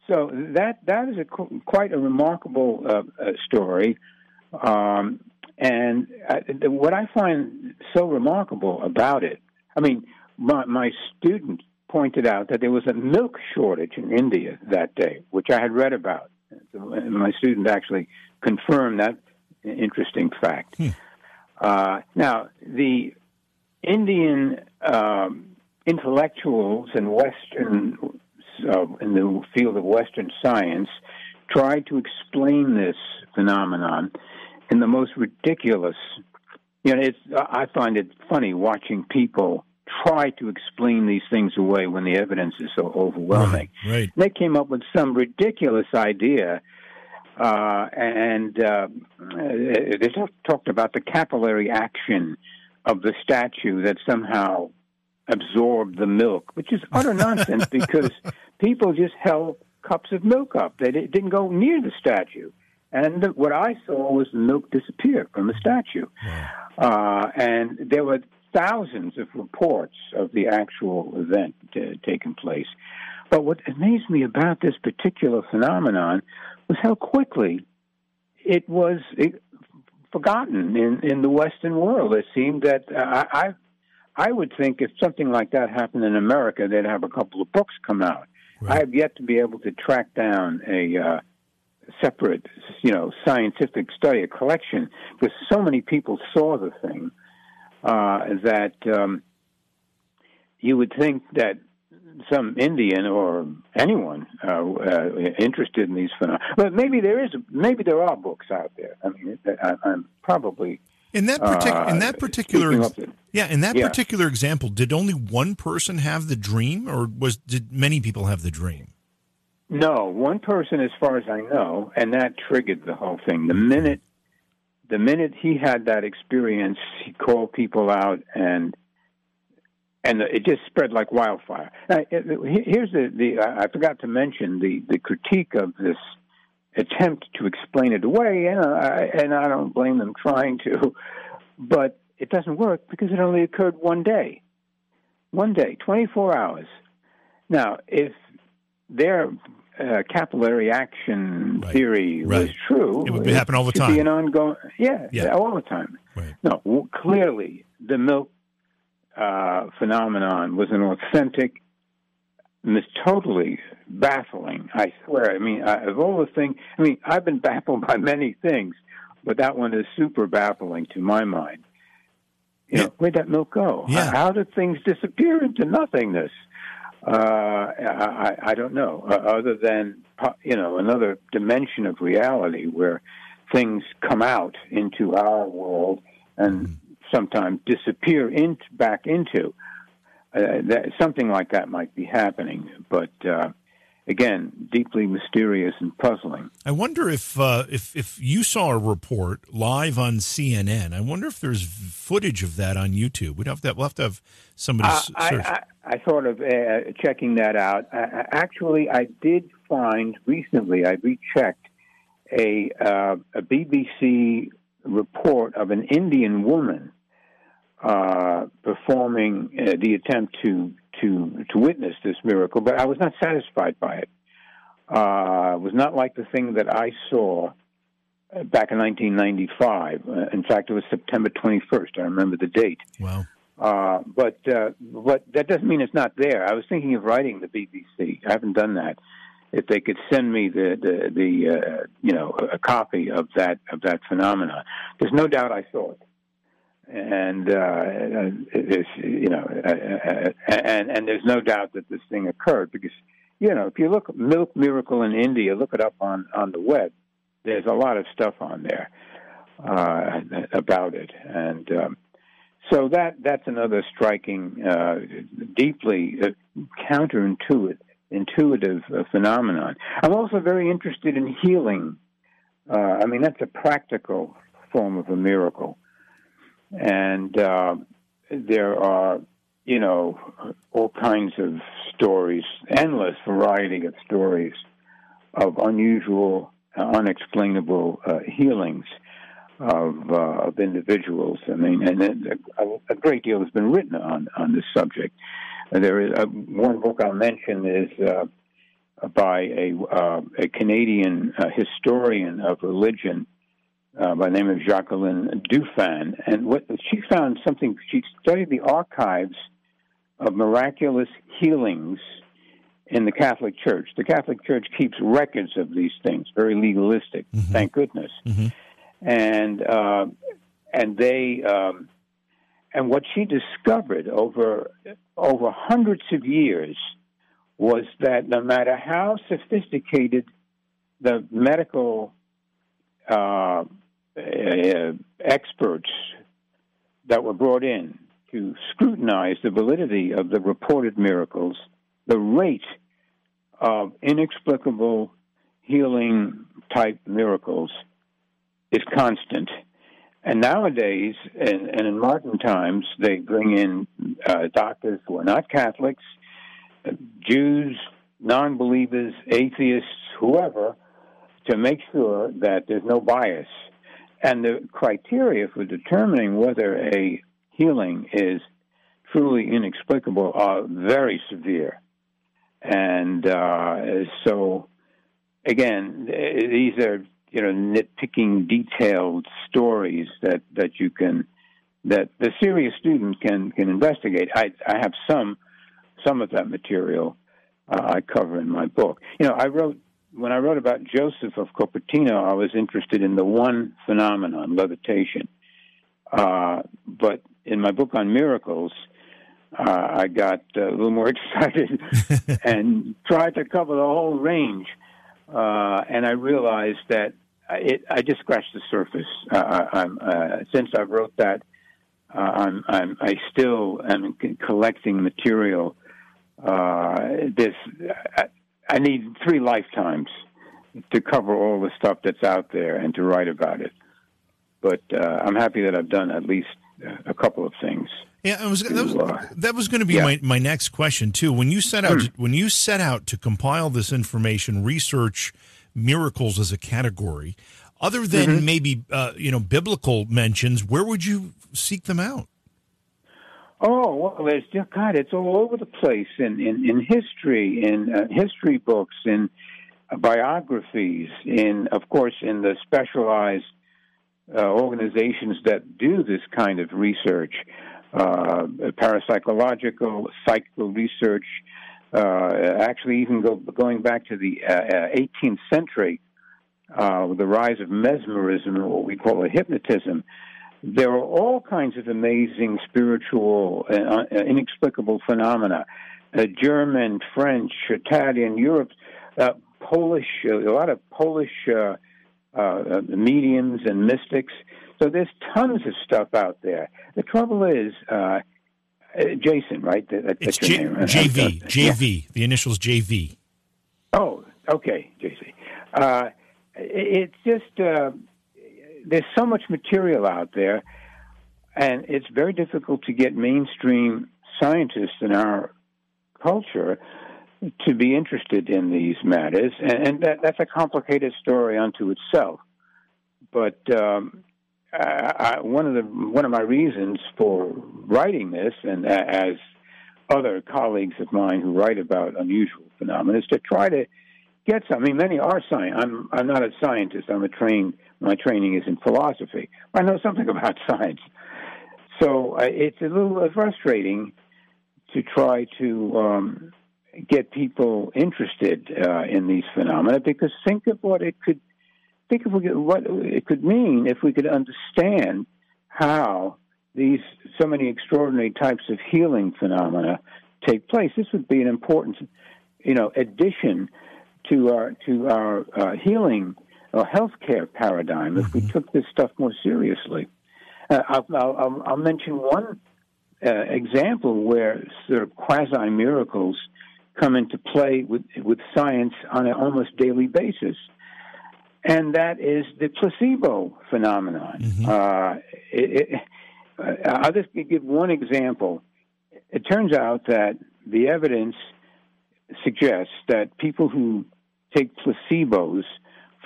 so that that is a quite a remarkable uh, uh, story. Um, and uh, the, what I find so remarkable about it, I mean, my, my student pointed out that there was a milk shortage in India that day, which I had read about. And my student actually confirmed that interesting fact. Uh, now, the Indian um, intellectuals and Western, uh, in the field of Western science, tried to explain this phenomenon in the most ridiculous. You know, it's. I find it funny watching people try to explain these things away when the evidence is so overwhelming. Right. They came up with some ridiculous idea, uh, and uh, they talked about the capillary action of the statue that somehow absorbed the milk, which is utter [LAUGHS] nonsense because people just held cups of milk up. They didn't go near the statue. And the, what I saw was the milk disappear from the statue. Uh, and there were thousands of reports of the actual event uh, taking place. But what amazed me about this particular phenomenon was how quickly it was it, forgotten in, in the Western world. It seemed that uh, I, I I would think if something like that happened in America, they'd have a couple of books come out. I have yet to be able to track down a uh, separate, you know, scientific study, a collection, because so many people saw the thing uh, that um, you would think that some Indian or anyone uh, uh, interested in these phenomena. But maybe there is, maybe there are books out there. I mean, I, I'm probably In that partic- in Uh, that particular ex- yeah, in that Yeah. particular example, did only one person have the dream, or was did many people have the dream? No, one person, as far as I know, and that triggered the whole thing. The minute, the minute he had that experience, he called people out, and and it just spread like wildfire. Here's the the I forgot to mention the the critique of this attempt to explain it away, and I, and I don't blame them trying to, but it doesn't work because it only occurred one day, one day, 24 hours. Now, if their uh, capillary action Right. theory was true, It would happen all the time. Be an ongoing, yeah, Yeah. all the time. Right. No, w- clearly the milk uh, phenomenon was an authentic, mis- totally baffling. I swear. I mean, I, of all the things, I mean, I've been baffled by many things, but that one is super baffling to my mind. You know, Yeah. where'd that milk go? Yeah. How did things disappear into nothingness? Uh, I, I, don't know. Uh, other than you know another dimension of reality where things come out into our world and sometimes disappear in, back into. Uh, that, something like that might be happening, but uh, again, deeply mysterious and puzzling. I wonder if uh, if if you saw a report live on CNN. I wonder if there's footage of that on YouTube. We'd have to we'll have to have somebody I, s- I, search. I, I thought of uh, checking that out. Uh, actually, I did find recently, I rechecked a, uh, a BBC report of an Indian woman uh, performing uh, the attempt to, to, to witness this miracle, but I was not satisfied by it. Uh, it was not like the thing that I saw uh, back in 1995. Uh, in fact, it was September 21st. I remember the date. Wow. Uh, but uh, but that doesn't mean it's not there. I was thinking of writing the BBC. I haven't done that. If they could send me the the, the uh, you know a copy of that of that phenomena, there's no doubt I saw it, and uh, there's you know uh, uh, and and there's no doubt that this thing occurred because you know if you look milk miracle in India, look it up on on the web. There's a lot of stuff on there about it, and. Um, so that that's another striking, uh, deeply uh, counterintuitive intuitive uh, phenomenon. I'm also very interested in healing. Uh, I mean, that's a practical form of a miracle, and uh, there are, you know, all kinds of stories, endless variety of stories of unusual, unexplainable uh, healings of, uh, of individuals. I mean, and a, a, great deal has been written on on this subject. there is uh, one book I'll mention is uh, by a uh, a Canadian uh, historian of religion uh, by the name of Jacalyn Duffin, and what she found something. She studied the archives of miraculous healings in the Catholic Church. The Catholic Church keeps records of these things, very legalistic, mm-hmm. thank goodness. Mm-hmm and uh, and they um, and what she discovered over over hundreds of years was that no matter how sophisticated the medical uh, uh, experts that were brought in to scrutinize the validity of the reported miracles, the rate of inexplicable healing type miracles is constant. And nowadays, and, and in modern times, they bring in uh, doctors who are not Catholics, Jews, non believers, atheists, whoever, to make sure that there's no bias. And the criteria for determining whether a healing is truly inexplicable are very severe. And uh, so, again, these are you know nitpicking detailed stories that that you can that the serious student can can investigate. I I have some some of that material uh, I cover in my book. You know, I wrote when I wrote about Joseph of Cupertino, I was interested in the one phenomenon, levitation. Uh, but in my book on miracles, uh, I got a little more [LAUGHS] excited [LAUGHS] and tried to cover the whole range. Uh, and I realized that it, I just scratched the surface. Uh, I'm, uh, since I wrote that, uh, I'm, I'm, I still am collecting material. Uh, this, I, I need three lifetimes to cover all the stuff that's out there and to write about it. But uh, I'm happy that I've done at least a couple of things. Yeah, was, that was that was going to be yeah. my, my next question too. When you set out hmm. when you set out to compile this information, research miracles as a category. Other than mm-hmm. maybe uh, you know biblical mentions, where would you seek them out? Oh well, there's God. It's all over the place in in, in history, in uh, history books, in uh, biographies, in of course in the specialized uh, organizations that do this kind of research, uh, parapsychological, psychical research, actually even go, going back to the uh, 18th century, uh, the rise of mesmerism, or what we call a hypnotism, there are all kinds of amazing spiritual, uh, uh inexplicable phenomena. Uh, German, French, Italian, Europe, uh, Polish, a lot of Polish mediums and mystics. So there's tons of stuff out there. The trouble is, uh, Jason, right? That, it's J- name, right? JV. JV. Yeah. The initials JV. Oh, okay, JC. Uh, it's just uh, there's so much material out there, and it's very difficult to get mainstream scientists in our culture to be interested in these matters, and, and that, that's a complicated story unto itself. But um, I, I, one of the one of my reasons for writing this, and as other colleagues of mine who write about unusual phenomena, is to try to get some. I mean, many are science. I'm I'm not a scientist. I'm a trained. My training is in philosophy. I know something [LAUGHS] about science, so uh, it's a little frustrating to try to um, get people interested uh, in these phenomena because think of what it could think of what it could mean if we could understand how these so many extraordinary types of healing phenomena take place. This would be an important, you know, addition to our to our uh, healing or healthcare paradigm if we mm-hmm. took this stuff more seriously. Uh, I'll, I'll, I'll, mention one uh, example where sort of quasi miracles come into play with with science on an almost daily basis, and that is the placebo phenomenon. Mm-hmm. Uh, it, it, uh, I'll just give one example. It turns out that the evidence suggests that people who take placebos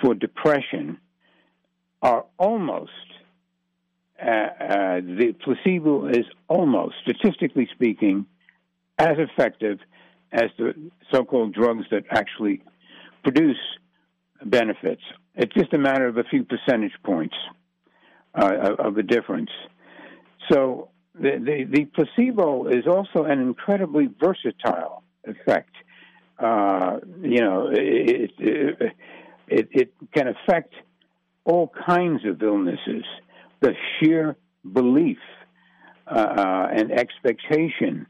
for depression are almost uh, uh, the placebo is almost statistically speaking as effective as the so-called drugs that actually produce benefits. It's just a matter of a few percentage points uh, of the difference. So the, the, the placebo is also an incredibly versatile effect. Uh, you know, it, it, it, can affect all kinds of illnesses. The sheer belief uh, and expectation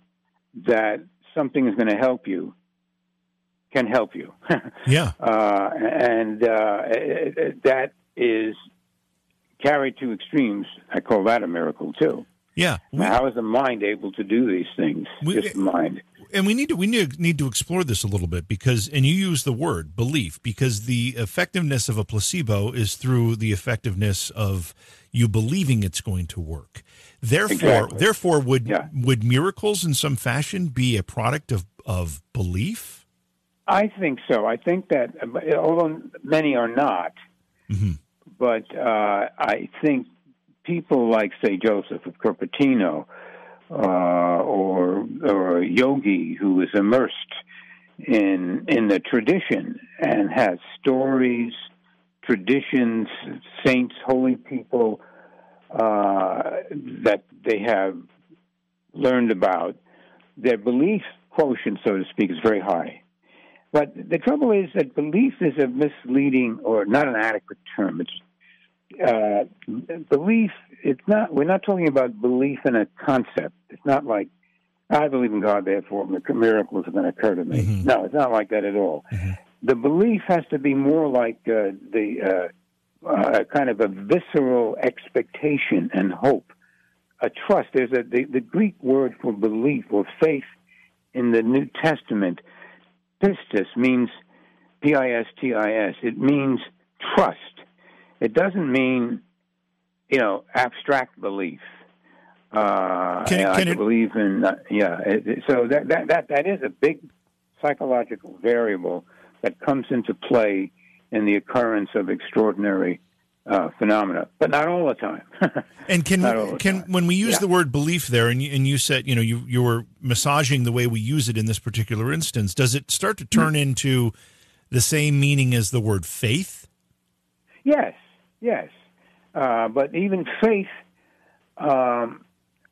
that something is going to help you can help you. [LAUGHS] yeah. Uh, and uh, that is carried to extremes. I call that a miracle too. Yeah. We, how is the mind able to do these things? We, Just the mind. And we need to we need, need to explore this a little bit because and you use the word belief because the effectiveness of a placebo is through the effectiveness of you believing it's going to work. Therefore, exactly. therefore, would yeah. would miracles in some fashion be a product of of belief? I think so. I think that although many are not, mm-hmm. but uh, I think people like say Joseph of Cupertino uh, or or yogi who is immersed in in the tradition and has stories, traditions, saints, holy people uh, that they have learned about, their belief quotient, so to speak, is very high. But the trouble is that belief is a misleading or not an adequate term. It's uh, belief. It's not. We're not talking about belief in a concept. It's not like I believe in God, therefore miracles are going to occur to me. Mm-hmm. No, it's not like that at all. Mm-hmm. The belief has to be more like uh, the uh, uh, kind of a visceral expectation and hope, a trust. There's a the, the Greek word for belief or faith in the New Testament. Pistis means P I S T I S. It means trust. It doesn't mean you know abstract belief. Uh, can can I it, believe in uh, yeah. It, so that, that that that is a big psychological variable that comes into play in the occurrence of extraordinary uh, phenomena, but not all the time. [LAUGHS] and can can time. when we use yeah. the word belief there, and you, and you said you know you you were massaging the way we use it in this particular instance, does it start to turn mm-hmm. into the same meaning as the word faith? Yes, yes, uh, but even faith, um,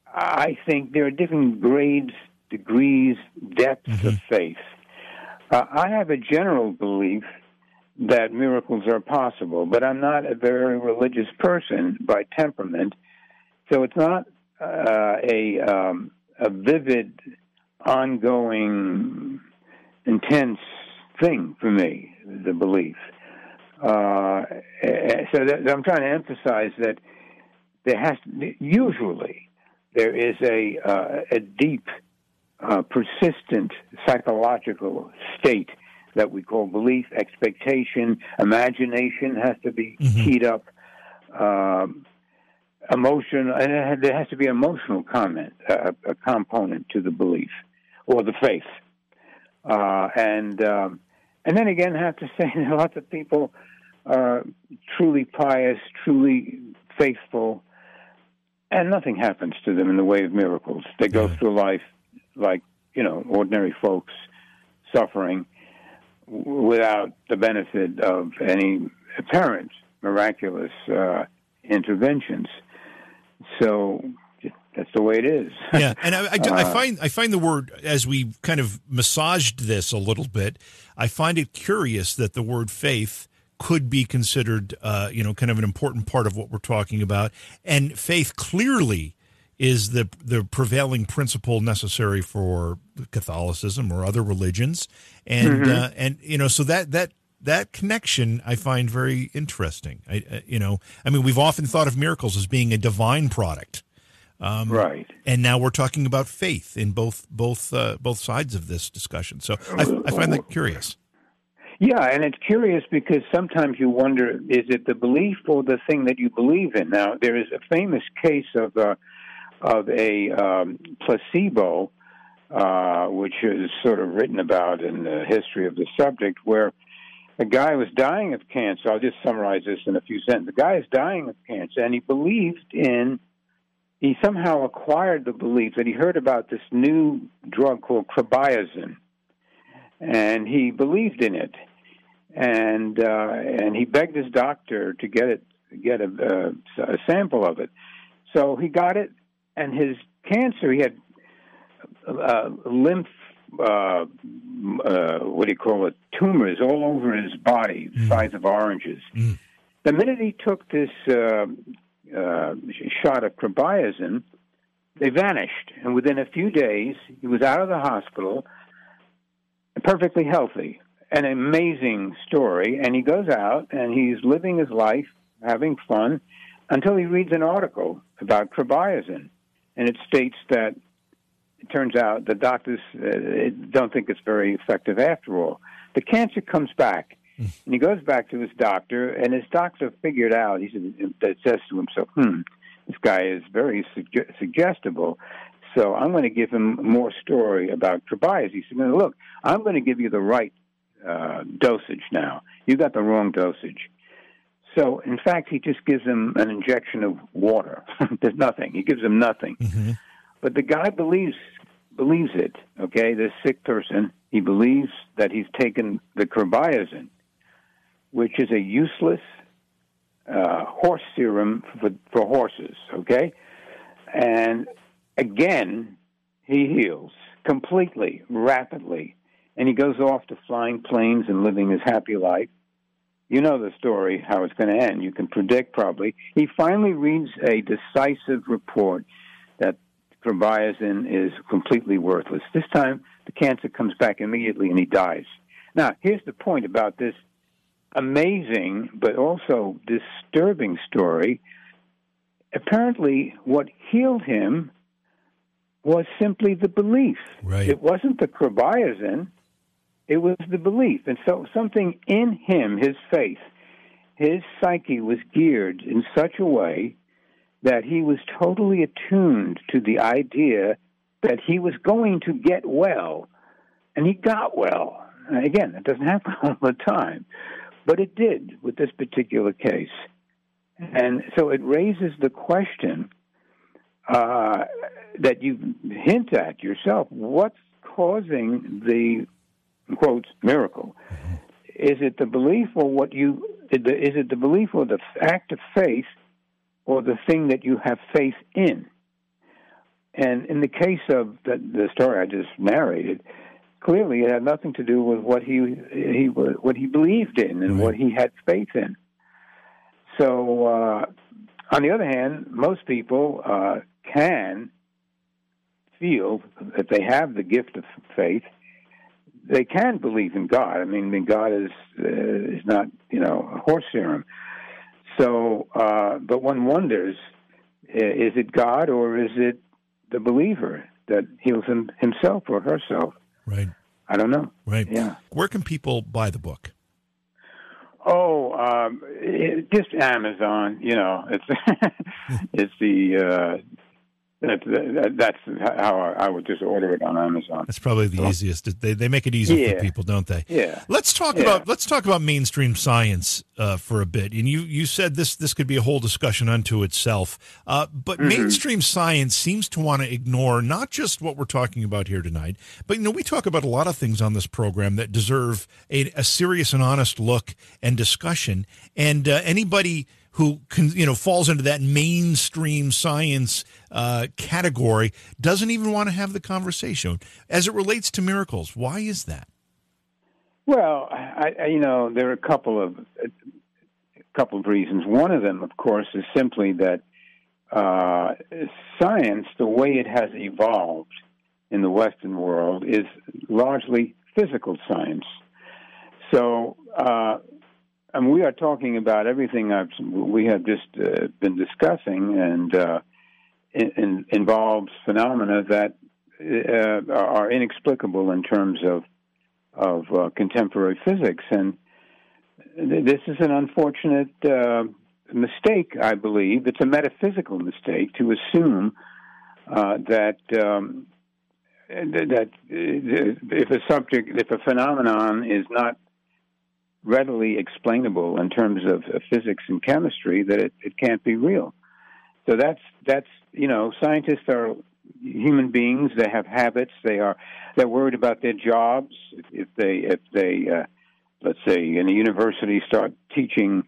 I think there are different grades, degrees, depths mm-hmm. of faith. Uh, I have a general belief that miracles are possible, but I'm not a very religious person by temperament, so it's not uh, a um, a vivid, ongoing, intense thing for me. The belief. Uh, so that, I'm trying to emphasize that there has to, usually there is a uh, a deep, uh, persistent psychological state that we call belief, expectation, imagination has to be mm-hmm. keyed up. Um, emotion, and there has to be emotional comment, a, a, component to the belief or the faith. uh, and um, and then again, I have to say, [LAUGHS] that lots of people are truly pious, truly faithful, and nothing happens to them in the way of miracles. They go through life like you know ordinary folks, suffering without the benefit of any apparent miraculous uh, interventions. So that's the way it is. yeah, and I, I, I [LAUGHS] Uh, find I find the word as we kind of massaged this a little bit. I find it curious that the word faith could be considered, uh, you know, kind of an important part of what we're talking about, and faith clearly is the the prevailing principle necessary for Catholicism or other religions, and Mm-hmm. uh, and you know, so that that that connection I find very interesting. I, uh, you know, I mean, we've often thought of miracles as being a divine product right. and now we're talking about faith in both both uh, both sides of this discussion. So I, I find that curious. Yeah, and it's curious because sometimes you wonder: is it the belief or the thing that you believe in? Now, there is a famous case of uh, of a um, placebo, uh, which is sort of written about in the history of the subject, where a guy was dying of cancer. I'll just summarize this in a few sentences. The guy is dying of cancer, and he believed in. He somehow acquired the belief that he heard about this new drug called Krebiozen, and he believed in it, and uh, and he begged his doctor to get it, get a, uh, a sample of it. So he got it, and his cancer, he had uh, lymph, uh, uh, what do you call it, tumors all over his body, the size of oranges. Mm. The minute he took this uh, uh, shot of Krebiozen, they vanished, and within a few days, he was out of the hospital perfectly healthy. An amazing story. And he goes out and he's living his life, having fun, until he reads an article about Krebiozen. And it states that it turns out the doctors uh, don't think it's very effective after all. The cancer comes back. And he goes back to his doctor, and his doctor figured out, he said, says to himself, hmm, this guy is very sugge- suggestible. So I'm going to give him more story about Tobias. He said, look, I'm going to give you the right uh, dosage now. You got the wrong dosage. So, in fact, he just gives him an injection of water. [LAUGHS] There's nothing. He gives him nothing. Mm-hmm. But the guy believes believes it. Okay, this sick person, he believes that he's taken the Krebiozen, which is a useless uh, horse serum for, for horses. Okay, and again, he heals completely, rapidly, and he goes off to flying planes and living his happy life. You know the story, how it's going to end. You can predict probably. He finally reads a decisive report that Krebiozen is completely worthless. This time, the cancer comes back immediately and he dies. Now, here's the point about this amazing but also disturbing story. Apparently, what healed him was simply the belief. Right. It wasn't the Krebiozen, it was the belief. And so something in him, his faith, his psyche was geared in such a way that he was totally attuned to the idea that he was going to get well. And he got well. And again, it doesn't happen [LAUGHS] all the time, but it did with this particular case. And so it raises the question uh, that you hint at yourself what's causing the quote miracle? Is it the belief or what you is it the belief or the act of faith or the thing that you have faith in? And in the case of the, the story I just narrated, clearly it had nothing to do with what he he what he believed in and what he had faith in. So, uh, on the other hand, most people uh, can feel that they have the gift of faith. They can believe in God. I mean, I mean God is uh, is not you know a horse serum. So, uh, but one wonders: is it God or is it the believer that heals him, himself or herself? Right. I don't know. Right. Yeah. Where can people buy the book? Oh, um, it, just Amazon. You know, it's [LAUGHS] it's the uh, that, that, that's how I, would just order it on Amazon. That's probably the easiest. They they make it easy yeah. for people, don't they? Yeah. Let's talk yeah. about let's talk about mainstream science uh, for a bit. And you you said this this could be a whole discussion unto itself. Uh, but mm-hmm. mainstream science seems to want to ignore not just what we're talking about here tonight, but you know we talk about a lot of things on this program that deserve a, a serious and honest look and discussion. And uh, anybody who can, you know falls into that mainstream science uh, category doesn't even want to have the conversation as it relates to miracles. Why is that? Well, I, I, you know there are a couple of a couple of reasons. One of them, of course, is simply that uh, science, the way it has evolved in the Western world, is largely physical science. So uh, and we are talking about everything I've, we have just uh, been discussing, and uh, in, in, involves phenomena that uh, are inexplicable in terms of of uh, contemporary physics. And th- this is an unfortunate uh, mistake, I believe. It's a metaphysical mistake to assume uh, that. Um, that if a subject, if a phenomenon is not readily explainable in terms of physics and chemistry that it, it can't be real. So that's that's you know scientists are human beings. They have habits. They are they're worried about their jobs. If they if they uh, let's say in a university start teaching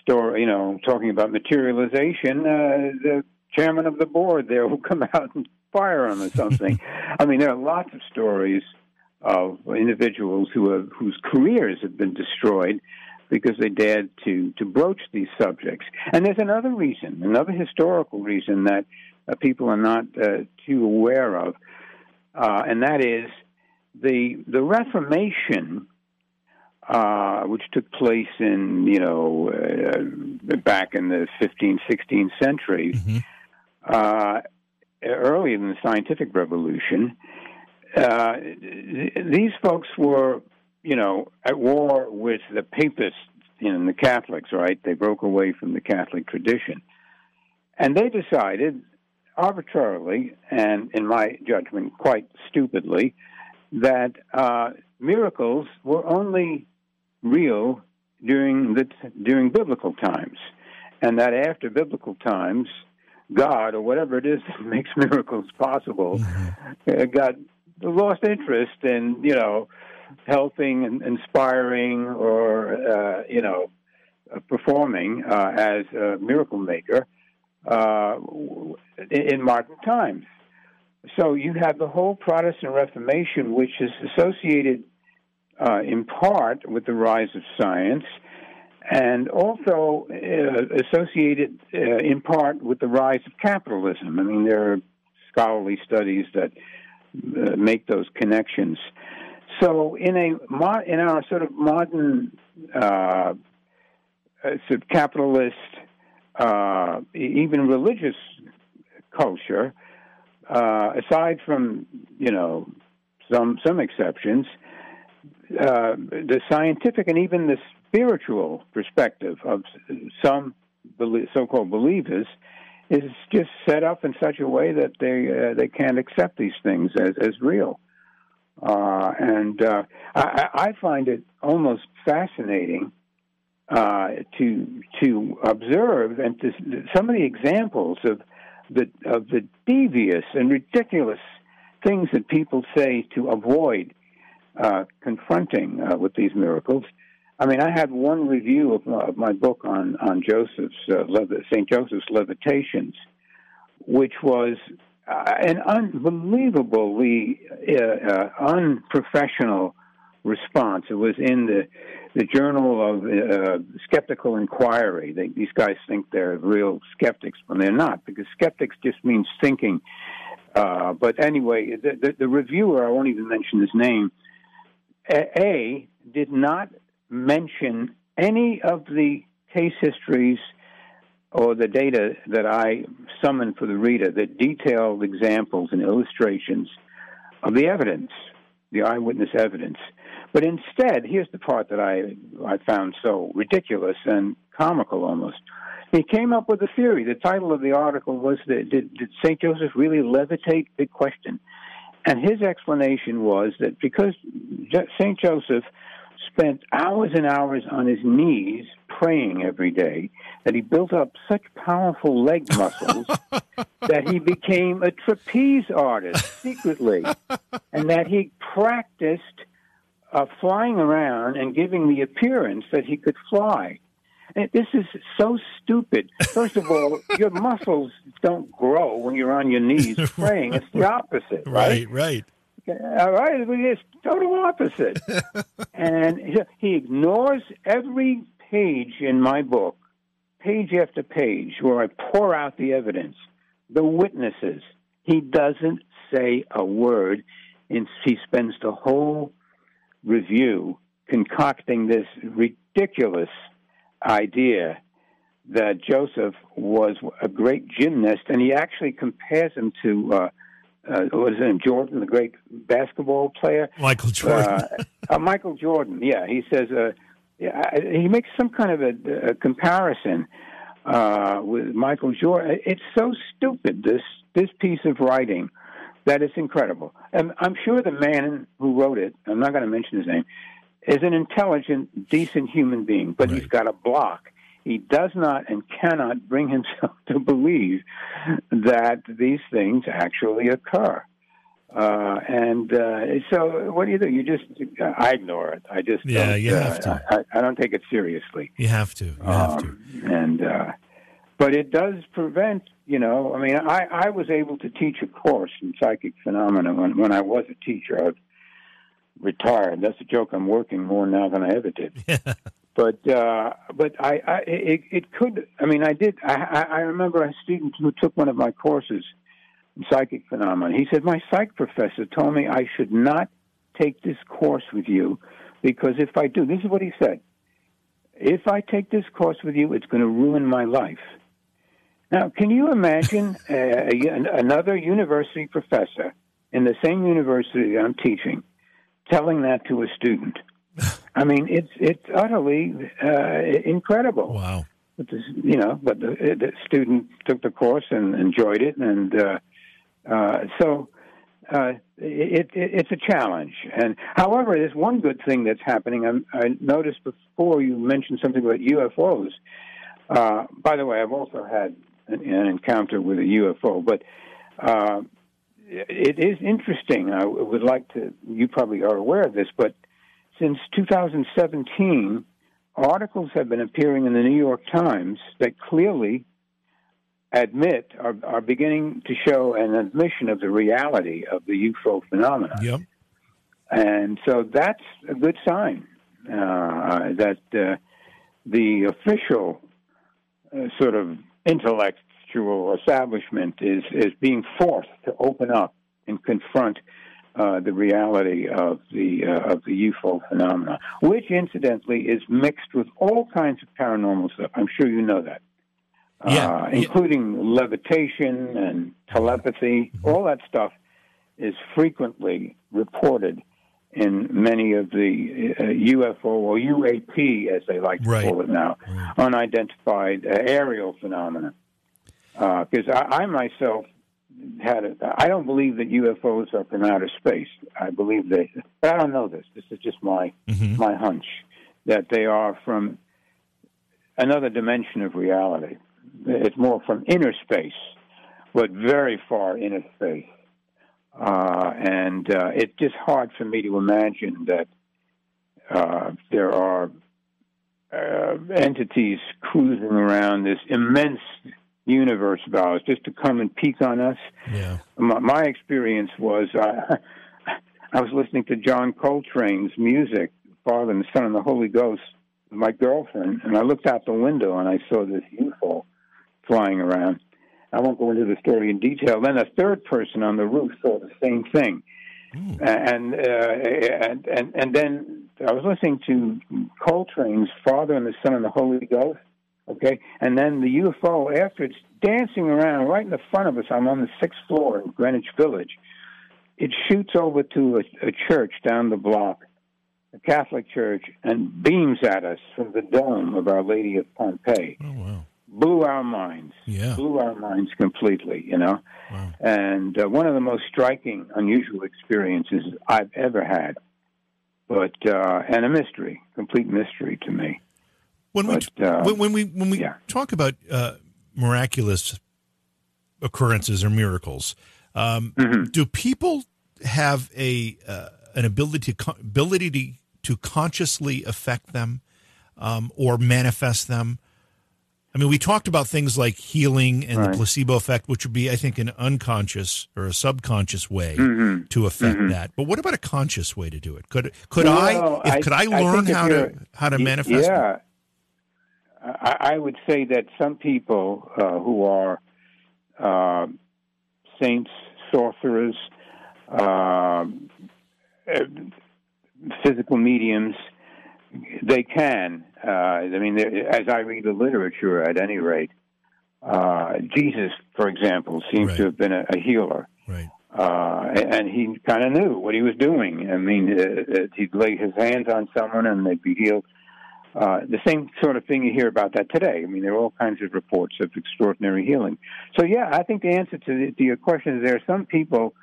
story, you know, talking about materialization, uh, the chairman of the board there will [LAUGHS] come out and fire them or something. [LAUGHS] I mean, there are lots of stories of individuals who have, whose careers have been destroyed because they dared to, to broach these subjects. And there's another reason, another historical reason that uh, people are not uh, too aware of, uh, and that is the the Reformation, uh, which took place in you know uh, back in the 15th, 16th century, mm-hmm. Uh, early in the scientific revolution uh, these folks were, you know, at war with the papists and the Catholics, right? They broke away from the Catholic tradition. And they decided arbitrarily, and in my judgment, quite stupidly, that uh, miracles were only real during the during biblical times, and that after biblical times, God or whatever it is that [LAUGHS] makes miracles possible, mm-hmm. uh, got lost interest in you know helping and inspiring or uh, you know uh, performing uh, as a miracle maker uh, in modern times. So you have the whole Protestant Reformation, which is associated uh, in part with the rise of science, and also uh, associated in part with the rise of capitalism. I mean, there are scholarly studies that uh, make those connections. So in a in our sort of modern uh, uh, sort of capitalist, uh, even religious culture, uh, aside from you know some some exceptions, the scientific and even the spiritual perspective of some so-called believers is just set up in such a way that they uh, they can't accept these things as as real. Uh, and uh, I, I, find it almost fascinating uh, to to observe and to, some of the examples of the of the devious and ridiculous things that people say to avoid uh, confronting uh, with these miracles. I mean, I had one review of, of my book on on Joseph's uh, Saint Joseph's Levitations, which was uh, an unbelievably uh, uh, unprofessional response. It was in the the Journal of uh, Skeptical Inquiry. They, these guys think they're real skeptics when they're not, because skeptics just means thinking. Uh, but anyway, the, the, the reviewer, I won't even mention his name, a did not mention any of the case histories or the data that I summoned for the reader that detailed examples and illustrations of the evidence, the eyewitness evidence. But instead, here's the part that I, I found so ridiculous and comical almost. He came up with a theory. The title of the article was that, did, did St. Joseph really levitate? Big question. And his explanation was that because St. Joseph spent hours and hours on his knees praying every day that he built up such powerful leg muscles [LAUGHS] that he became a trapeze artist secretly, and that he practiced uh, flying around and giving the appearance that he could fly. And this is so stupid. First of all, [LAUGHS] your muscles don't grow when you're on your knees [LAUGHS] praying. It's the opposite, right? Right, right. All right, it's total opposite. [LAUGHS] and he ignores every page in my book, page after page, where I pour out the evidence, the witnesses. He doesn't say a word, and he spends the whole review concocting this ridiculous idea that Joseph was a great gymnast, and he actually compares him to uh, uh, what is his name, Jordan, the great basketball player, Michael Jordan. uh, uh, Michael Jordan. Yeah, he says uh, yeah, he makes some kind of a, a comparison uh, with Michael Jordan. It's so stupid this this piece of writing that it's incredible. And I'm sure the man who wrote it, I'm not going to mention his name, is an intelligent, decent human being, but Right. he's got a block. He does not and cannot bring himself [LAUGHS] to believe that these things actually occur. Uh, and uh, so, what do you do? You just, I ignore it. I just, Yeah, don't, you uh, have to. I, I don't take it seriously. You have to. You have to. Um, and uh, but it does prevent. You know, I mean, I I was able to teach a course in psychic phenomena when when I was a teacher. I was retired. That's a joke. I'm working more now than I ever did. [LAUGHS] But uh, but I, I it, it could. I mean, I did. I, I remember a student who took one of my courses in psychic phenomena. He said my psych professor told me I should not take this course with you because if I do, this is what he said. If I take this course with you, it's going to ruin my life. Now, can you imagine uh, [LAUGHS] a, another university professor in the same university I'm teaching telling that to a student? I mean, it's it's utterly uh, incredible. Wow. But this, you know, but the, the student took the course and enjoyed it, and uh, uh, so uh, it, it, it's a challenge. And however, there's one good thing that's happening. I, I noticed before you mentioned something about UFOs. Uh, by the way, I've also had an, an encounter with a UFO, but uh, it is interesting. I would like to. You probably are aware of this, but since 2017, articles have been appearing in the New York Times that clearly admit are, are beginning to show an admission of the reality of the UFO phenomenon. Yep. And so that's a good sign uh, that uh, the official uh, sort of intellectual establishment is, is being forced to open up and confront uh, the reality of the uh, of the UFO phenomena, which incidentally is mixed with all kinds of paranormal stuff. I'm sure you know that, Yeah, uh, yeah. including levitation and telepathy. All that stuff is frequently reported in many of the uh, UFO or UAP, as they like to Right. call it now, unidentified uh, aerial phenomena. Because I, I myself had a, I don't believe that UFOs are from outer space. I believe they, but I don't know this. This is just my Mhm. my hunch that they are from another dimension of reality. It's more from inner space, but very far inner space. Uh, and uh, it's just hard for me to imagine that uh, there are uh, entities cruising around this immense universe ours just to come and peek on us. Yeah. My, my experience was uh, [LAUGHS] I was listening to John Coltrane's music, Father and the Son and the Holy Ghost, with my girlfriend, and I looked out the window and I saw this UFO flying around. I won't go into the story in detail. Then a third person on the roof saw the same thing, and, uh, and and and then I was listening to Coltrane's Father and the Son and the Holy Ghost. Okay, and then the UFO after it's dancing around right in the front of us. I'm on the sixth floor in Greenwich Village. It shoots over to a, a church down the block, a Catholic church, and beams at us from the dome of Our Lady of Pompeii Oh wow. blew our minds. Yeah. Blew our minds completely, you know. Wow. And uh, one of the most striking, unusual experiences I've ever had. But uh, and a mystery, complete mystery to me. When we uh, when, when we when we yeah. talk about uh, miraculous occurrences or miracles, um, Mm-hmm. do people have a uh, an ability to ability to, to consciously affect them um, or manifest them? I mean, we talked about things like healing and the placebo effect, which would be, I think, an unconscious or a subconscious way Mm-hmm. to affect that. But what about a conscious way to do it? Could could Well, I, if, could I learn if how to how to manifest? it? I, I would say that some people uh, who are uh, saints, sorcerers, um uh, physical mediums, they can. Uh, I mean, as I read the literature, at any rate, uh, Jesus, for example, seems Right. to have been a, a healer Right. uh, and he kind of knew what he was doing. I mean, uh, uh, he'd lay his hands on someone and they'd be healed. Uh, the same sort of thing you hear about that today. I mean, there are all kinds of reports of extraordinary healing. So, yeah, I think the answer to, the, to your question is there are some people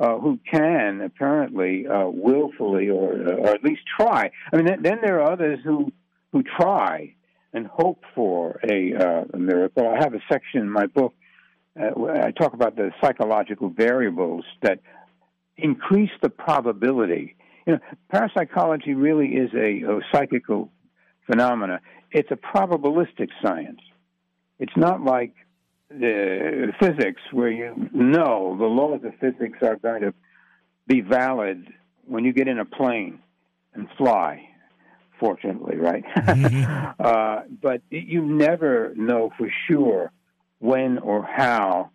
uh, who can apparently uh, willfully or, or at least try. I mean, then, then there are others who who try and hope for a, uh, a miracle. I have a section in my book uh, where I talk about the psychological variables that increase the probability. You know, parapsychology really is a, a psychical phenomena. It's a probabilistic science. It's not like the physics where you know the laws of physics are going to be valid when you get in a plane and fly. Fortunately, right? [LAUGHS] uh, but you never know for sure when or how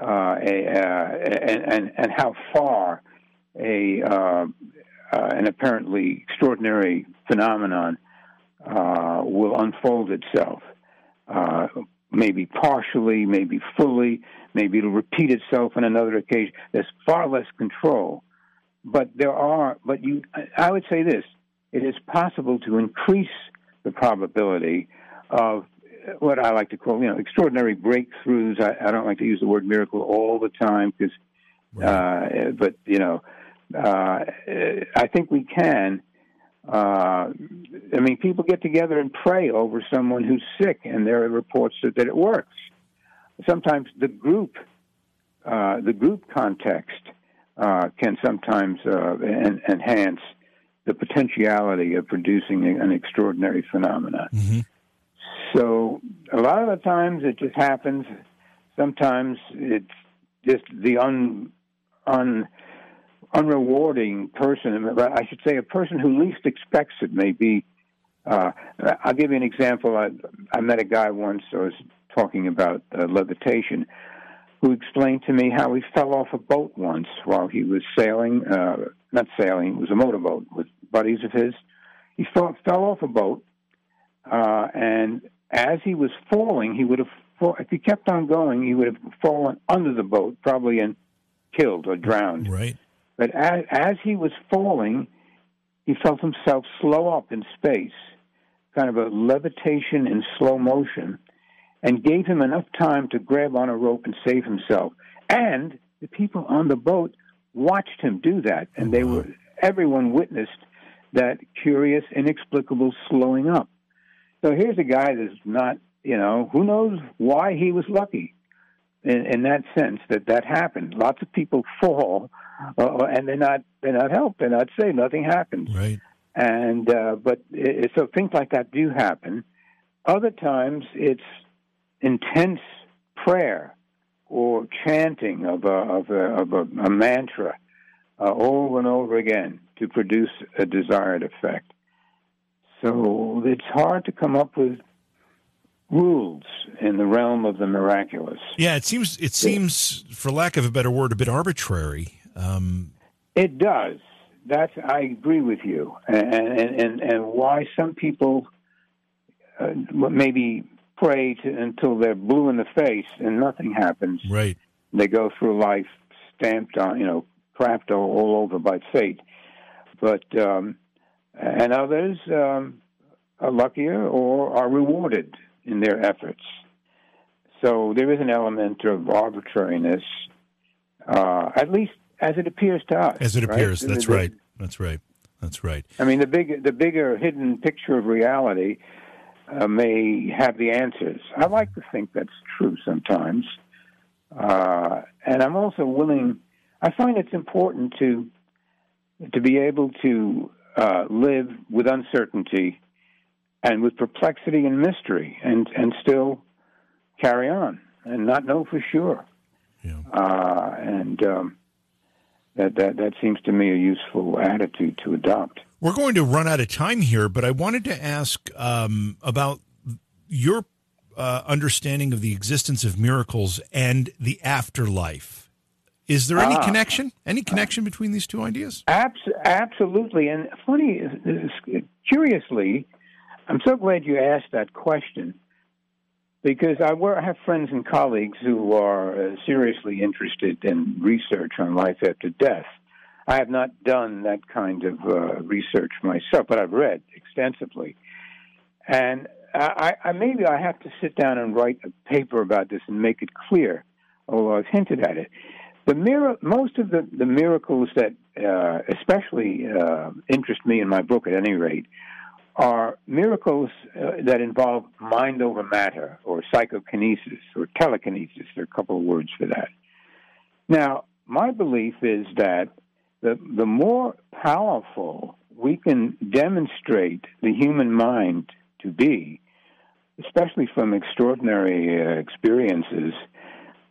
uh, a, uh, and, and and how far a uh, uh, an apparently extraordinary phenomenon uh, will unfold itself. Uh, maybe partially, maybe fully, maybe it'll repeat itself on another occasion. There's far less control, but there are. But you, I would say this: it is possible to increase the probability of what I like to call, you know, extraordinary breakthroughs. I, I don't like to use the word miracle all the time because, uh, but you know, uh, I think we can. Uh, I mean, people get together and pray over someone who's sick, and there are reports that, that it works. Sometimes the group, uh, the group context, uh, can sometimes uh, en- enhance the potentiality of producing an extraordinary phenomenon. So a lot of the times it just happens. Sometimes it's just the un, un unrewarding person. I should say a person who least expects it may be. Uh, I'll give you an example. I, I met a guy once. I was talking about uh, levitation, who explained to me how he fell off a boat once while he was sailing. Uh, not sailing; it was a motorboat with buddies of his. He fell, fell off a boat, uh, and as he was falling, he would have. If he kept on going, he would have fallen under the boat, probably and killed or drowned. Right. But as, as he was falling, he felt himself slow up in space, kind of a levitation in slow motion, and gave him enough time to grab on a rope and save himself. And the people on the boat watched him do that, and they were everyone witnessed that curious, inexplicable slowing up. So here's a guy that's not, you know, who knows why he was lucky in, in that sense that that happened. Lots of people fall, uh, and they're not they're not helped. They're not saved. Nothing happens. Right. And uh, but it, so things like that do happen. Other times it's intense prayer or chanting of a of a, of a, a mantra uh, over and over again to produce a desired effect. So it's hard to come up with rules in the realm of the miraculous. Yeah, it seems it seems, for lack of a better word, a bit arbitrary. Um, It does. That's I agree with you, and and and, and why some people uh, maybe pray to, until they're blue in the face and nothing happens. right. They go through life stamped on, you know, crapped all, all over by fate. But um, and others um, are luckier or are rewarded in their efforts. So there is an element of arbitrariness, uh, at least as it appears to us. As it right? appears, that's The- the- right. That's right. That's right. I mean, the big, the bigger hidden picture of reality uh, may have the answers. I like to think that's true sometimes, uh, and I'm also willing. I find it's important to to be able to uh, live with uncertainty and with perplexity and mystery, and and still carry on and not know for sure. Yeah. Uh, and um, that that that seems to me a useful attitude to adopt. We're going to run out of time here, but I wanted to ask um, about your uh, understanding of the existence of miracles and the afterlife. Is there any Ah. connection? Any connection between these two ideas? Abs- absolutely. And funny, is- curiously, I'm so glad you asked that question because I, I have friends and colleagues who are uh, seriously interested in research on life after death. I have not done that kind of uh, research myself, but I've read extensively. And I, I maybe I have to sit down and write a paper about this and make it clear, although I've hinted at it. The mir- most of the, the miracles that uh, especially uh, interest me in my book, at any rate, are miracles uh, that involve mind over matter, or psychokinesis, or telekinesis. There are a couple of words for that. Now, my belief is that the the more powerful we can demonstrate the human mind to be, especially from extraordinary uh, experiences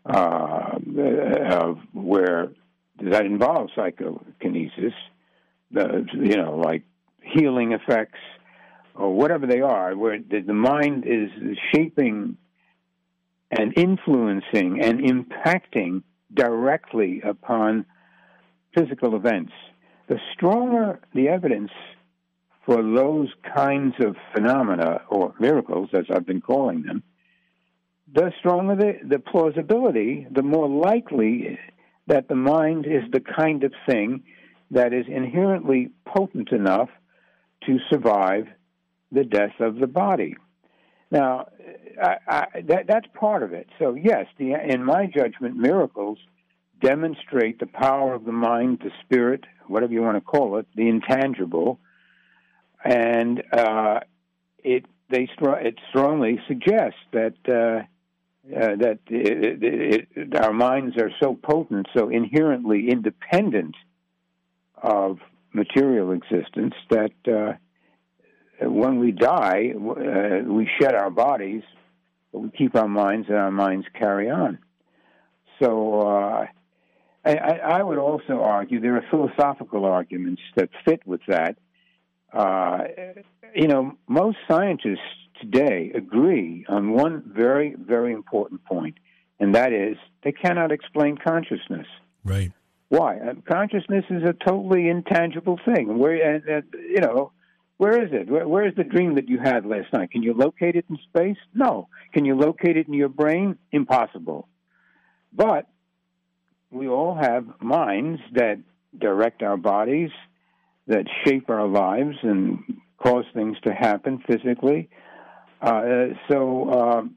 uh, of where that involves psychokinesis, you know, like healing effects or whatever they are, where the, mind is shaping and influencing and impacting directly upon physical events. The stronger the evidence for those kinds of phenomena or miracles, as I've been calling them, the stronger the, the plausibility, the more likely that the mind is the kind of thing that is inherently potent enough to survive the death of the body. Now, I, I, that, that's part of it. So, yes, the, in my judgment, miracles demonstrate the power of the mind, the spirit, whatever you want to call it, the intangible, and uh, it they it strongly suggests that uh, uh, that it, it, our minds are so potent, so inherently independent of material existence that uh, when we die, uh, we shed our bodies, but we keep our minds, and our minds carry on. So. Uh, I, I would also argue there are philosophical arguments that fit with that. Uh, you know, most scientists today agree on one very, very important point, and that is they cannot explain consciousness. Right. Why? Uh, consciousness is a totally intangible thing. Where, and you know, where is it? Where, where is the dream that you had last night? Can you locate it in space? No. Can you locate it in your brain? Impossible. But we all have minds that direct our bodies, that shape our lives and cause things to happen physically. Uh, so, um,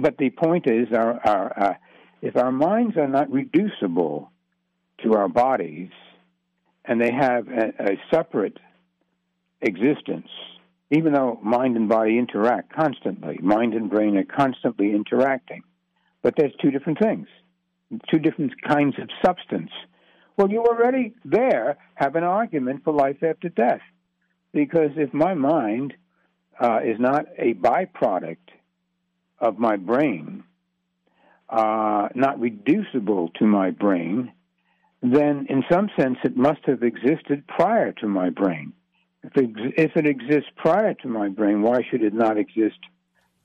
but the point is, our, our uh, if our minds are not reducible to our bodies, and they have a, a separate existence, even though mind and body interact constantly, mind and brain are constantly interacting, but there's two different things two different kinds of substance. Well, you already there have an argument for life after death. Because if my mind uh, is not a byproduct of my brain, uh, not reducible to my brain, then in some sense it must have existed prior to my brain. If it, if it exists prior to my brain, why should it not exist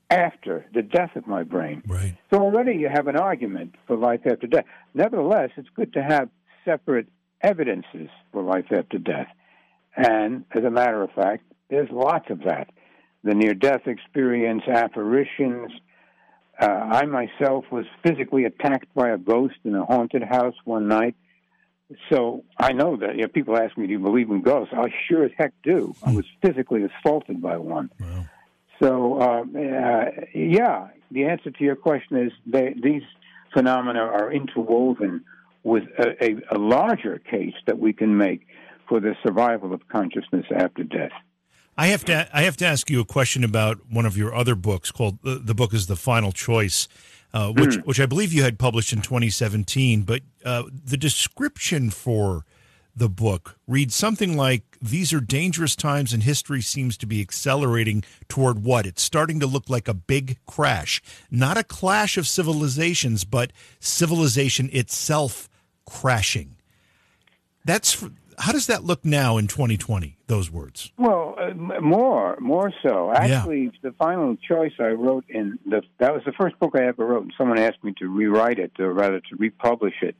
after the death of my brain? Right. So already you have an argument for life after death. Nevertheless, it's good to have separate evidences for life after death. And as a matter of fact, there's lots of that. The near death experience, apparitions. Uh, I myself was physically attacked by a ghost in a haunted house one night. So I know that. You know, people ask me, "Do you believe in ghosts?" I sure as heck do. I was physically assaulted by one. Wow. So, uh, uh, yeah, the answer to your question is they, these phenomena are interwoven with a, a, a larger case that we can make for the survival of consciousness after death. I have to I have to ask you a question about one of your other books called the, the book is the final choice, uh, which mm. which I believe you had published in 2017. But uh, the description for the book reads something like these are dangerous times and history seems to be accelerating toward what it's starting to look like a big crash not a clash of civilizations but civilization itself crashing that's how does that look now in 2020? Those words. Well, uh, more, more so. Actually, yeah. the final choice I wrote in the that was the first book I ever wrote, and someone asked me to rewrite it, or rather to republish it.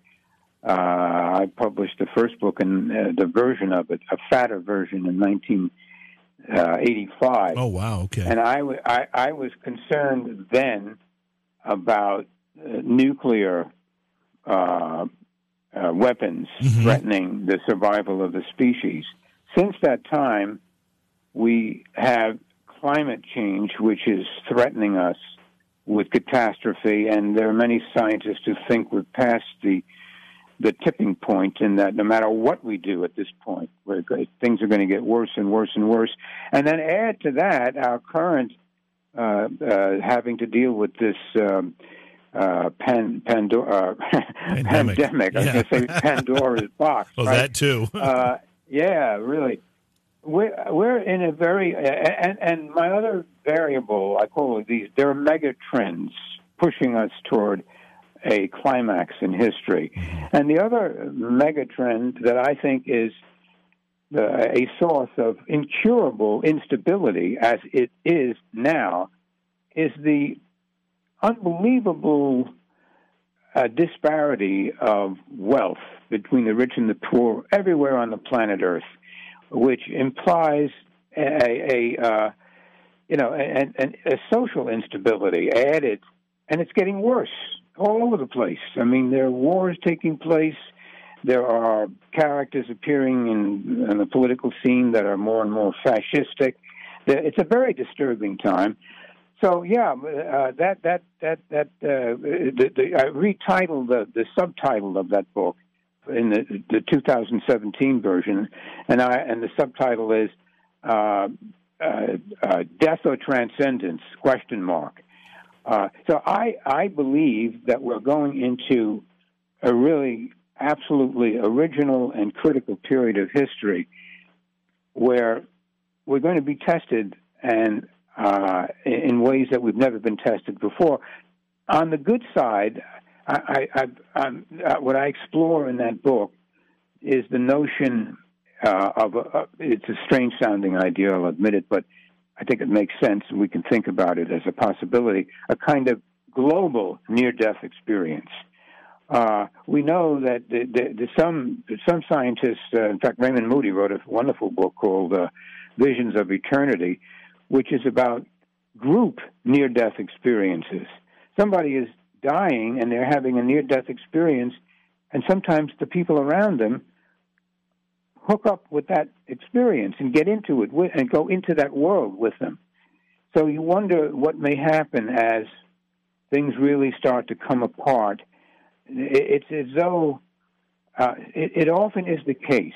Uh, I published the first book and uh, the version of it, a fatter version, in 1985. Oh wow! Okay. And I, w- I, I was concerned then about uh, nuclear uh, uh, weapons mm-hmm. threatening the survival of the species. Since that time, we have climate change, which is threatening us with catastrophe, and there are many scientists who think we're past the the tipping point in that no matter what we do at this point, things are going to get worse and worse and worse. And then add to that our current uh, uh, having to deal with this um, uh, pan, Pandora, uh, [LAUGHS] pandemic. pandemic. I was going to say Pandora's [LAUGHS] box. Well, right? that too. [LAUGHS] uh, yeah, really. We're we're in a very and and my other variable I call it these. There are mega trends pushing us toward a climax in history, mm-hmm. and the other mega trend that I think is the, a source of incurable instability, as it is now, is the unbelievable uh, disparity of wealth between the rich and the poor everywhere on the planet Earth, which implies a, a uh, you know a, a, a social instability added, and it's getting worse all over the place. I mean, there are wars taking place. There are characters appearing in, in the political scene that are more and more fascistic. It's a very disturbing time. So yeah, uh, that that that that uh, the, the, I retitled the the subtitle of that book in the the 2017 version, and I and the subtitle is uh, uh, uh "Death or Transcendence?" question mark. Uh, so I I believe that we're going into a really absolutely original and critical period of history where we're going to be tested and uh, in ways that we've never been tested before. On the good side, I, I, I, uh, what I explore in that book is the notion uh, of a, it's a strange sounding idea, I'll admit it, but I think it makes sense we can think about it as a possibility, a kind of global near death experience. Uh, we know that the, the, the some some scientists, uh, in fact, Raymond Moody wrote a wonderful book called uh, Visions of Eternity, which is about group near death experiences. Somebody is dying and they're having a near death experience, and sometimes the people around them hook up with that experience and get into it with, and go into that world with them. So you wonder what may happen as things really start to come apart. It's as though uh, it, it often is the case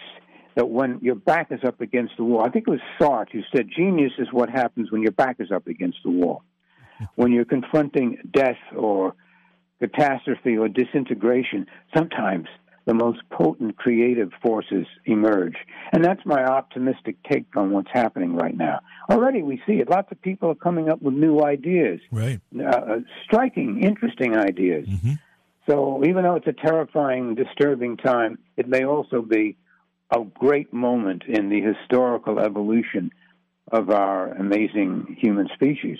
that when your back is up against the wall, I think it was Sartre who said, genius is what happens when your back is up against the wall. [LAUGHS] when you're confronting death or catastrophe or disintegration, sometimes the most potent creative forces emerge. And that's my optimistic take on what's happening right now. Already we see it. Lots of people are coming up with new ideas. Right. Uh, striking, interesting ideas. Mm-hmm. So even though it's a terrifying, disturbing time, it may also be a great moment in the historical evolution of our amazing human species.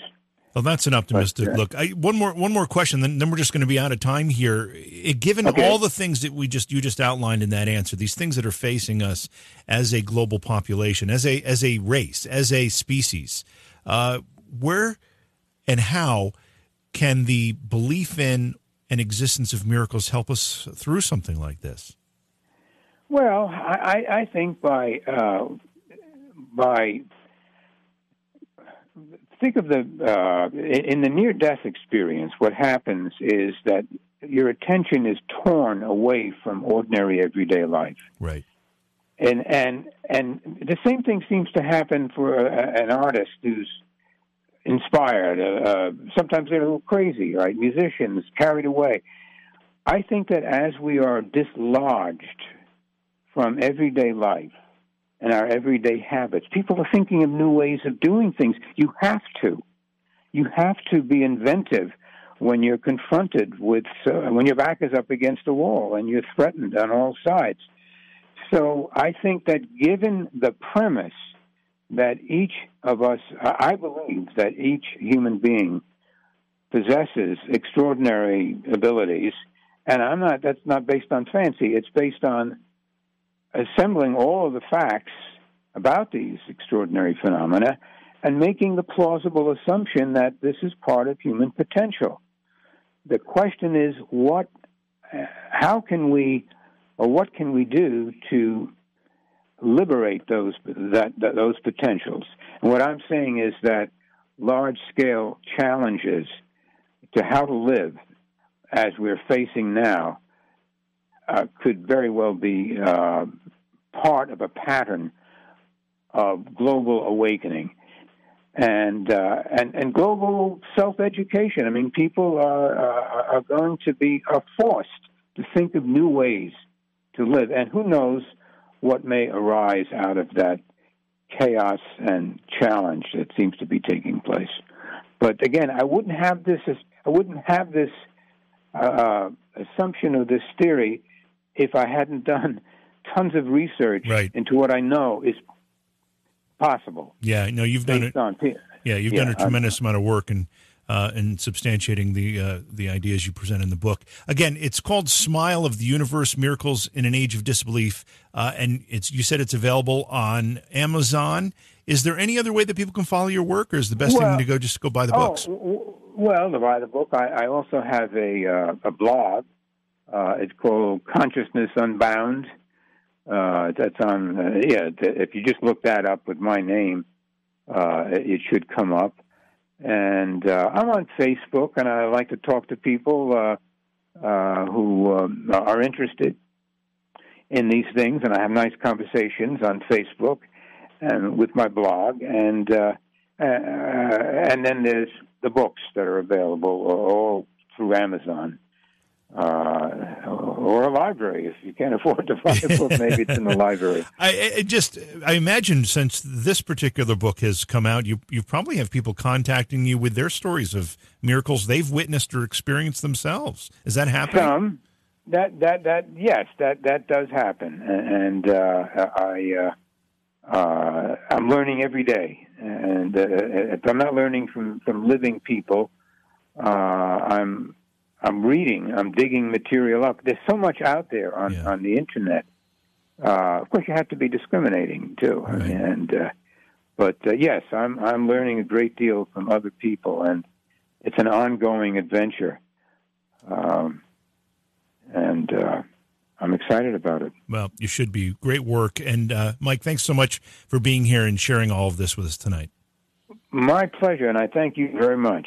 Well, that's an optimistic but, uh, look. I, one more, one more question, then, then we're just going to be out of time here. It, given okay. all the things that we just you just outlined in that answer, these things that are facing us as a global population, as a as a race, as a species, uh, where and how can the belief in an existence of miracles help us through something like this? Well, I, I think by uh, by think of the uh, in the near death experience. What happens is that your attention is torn away from ordinary everyday life. Right. And and and the same thing seems to happen for a, an artist who's inspired. Uh, uh, sometimes they're a little crazy, right? Musicians carried away. I think that as we are dislodged from everyday life and our everyday habits, people are thinking of new ways of doing things. You have to. You have to be inventive when you're confronted with, uh, when your back is up against a wall and you're threatened on all sides. So I think that given the premise that each of us, I believe that each human being possesses extraordinary abilities, and I'm not, that's not based on fancy, it's based on assembling all of the facts about these extraordinary phenomena and making the plausible assumption that this is part of human potential. The question is what how can we or what can we do to liberate those that, that those potentials? And what I'm saying is that large scale challenges to how to live as we're facing now uh, could very well be uh, part of a pattern of global awakening and uh, and and global self education. I mean, people are are going to be are forced to think of new ways to live, and who knows what may arise out of that chaos and challenge that seems to be taking place. But again, I wouldn't have this. I wouldn't have this uh, assumption of this theory if I hadn't done tons of research right. into what I know is possible. Yeah, no, you've done it. On, yeah, you've yeah, done a tremendous I'm, amount of work and uh, in substantiating the uh, the ideas you present in the book. Again, it's called "Smile of the Universe: Miracles in an Age of Disbelief," uh, and it's you said it's available on Amazon. Is there any other way that people can follow your work, or is the best well, thing to go just go buy the oh, books? Well, to buy the book, I, I also have a uh, a blog. Uh, it's called Consciousness Unbound. Uh, that's on yeah. If you just look that up with my name, it should come up and uh, I'm on Facebook, and I like to talk to people uh, uh, who uh, are interested in these things, and I have nice conversations on Facebook and with my blog, and uh, uh, and then there's the books that are available all through Amazon uh, or a library. If you can't afford to buy a [LAUGHS] book, maybe it's in the library. [LAUGHS] I, I, just, I imagine since this particular book has come out, you you probably have people contacting you with their stories of miracles they've witnessed or experienced themselves. Is that happening? Some. That that that yes, that that does happen, and uh, I. Uh, uh, I'm learning every day, and uh, if I'm not learning from, from living people, uh, I'm I'm reading, I'm digging material up. There's so much out there on yeah. on the internet. Uh, of course, you have to be discriminating too, right. and uh, but uh, yes, I'm I'm learning a great deal from other people, and it's an ongoing adventure, um, and uh, I'm excited about it. Well, you should be. Great work, and uh, Mike, thanks so much for being here and sharing all of this with us tonight. My pleasure, and I thank you very much.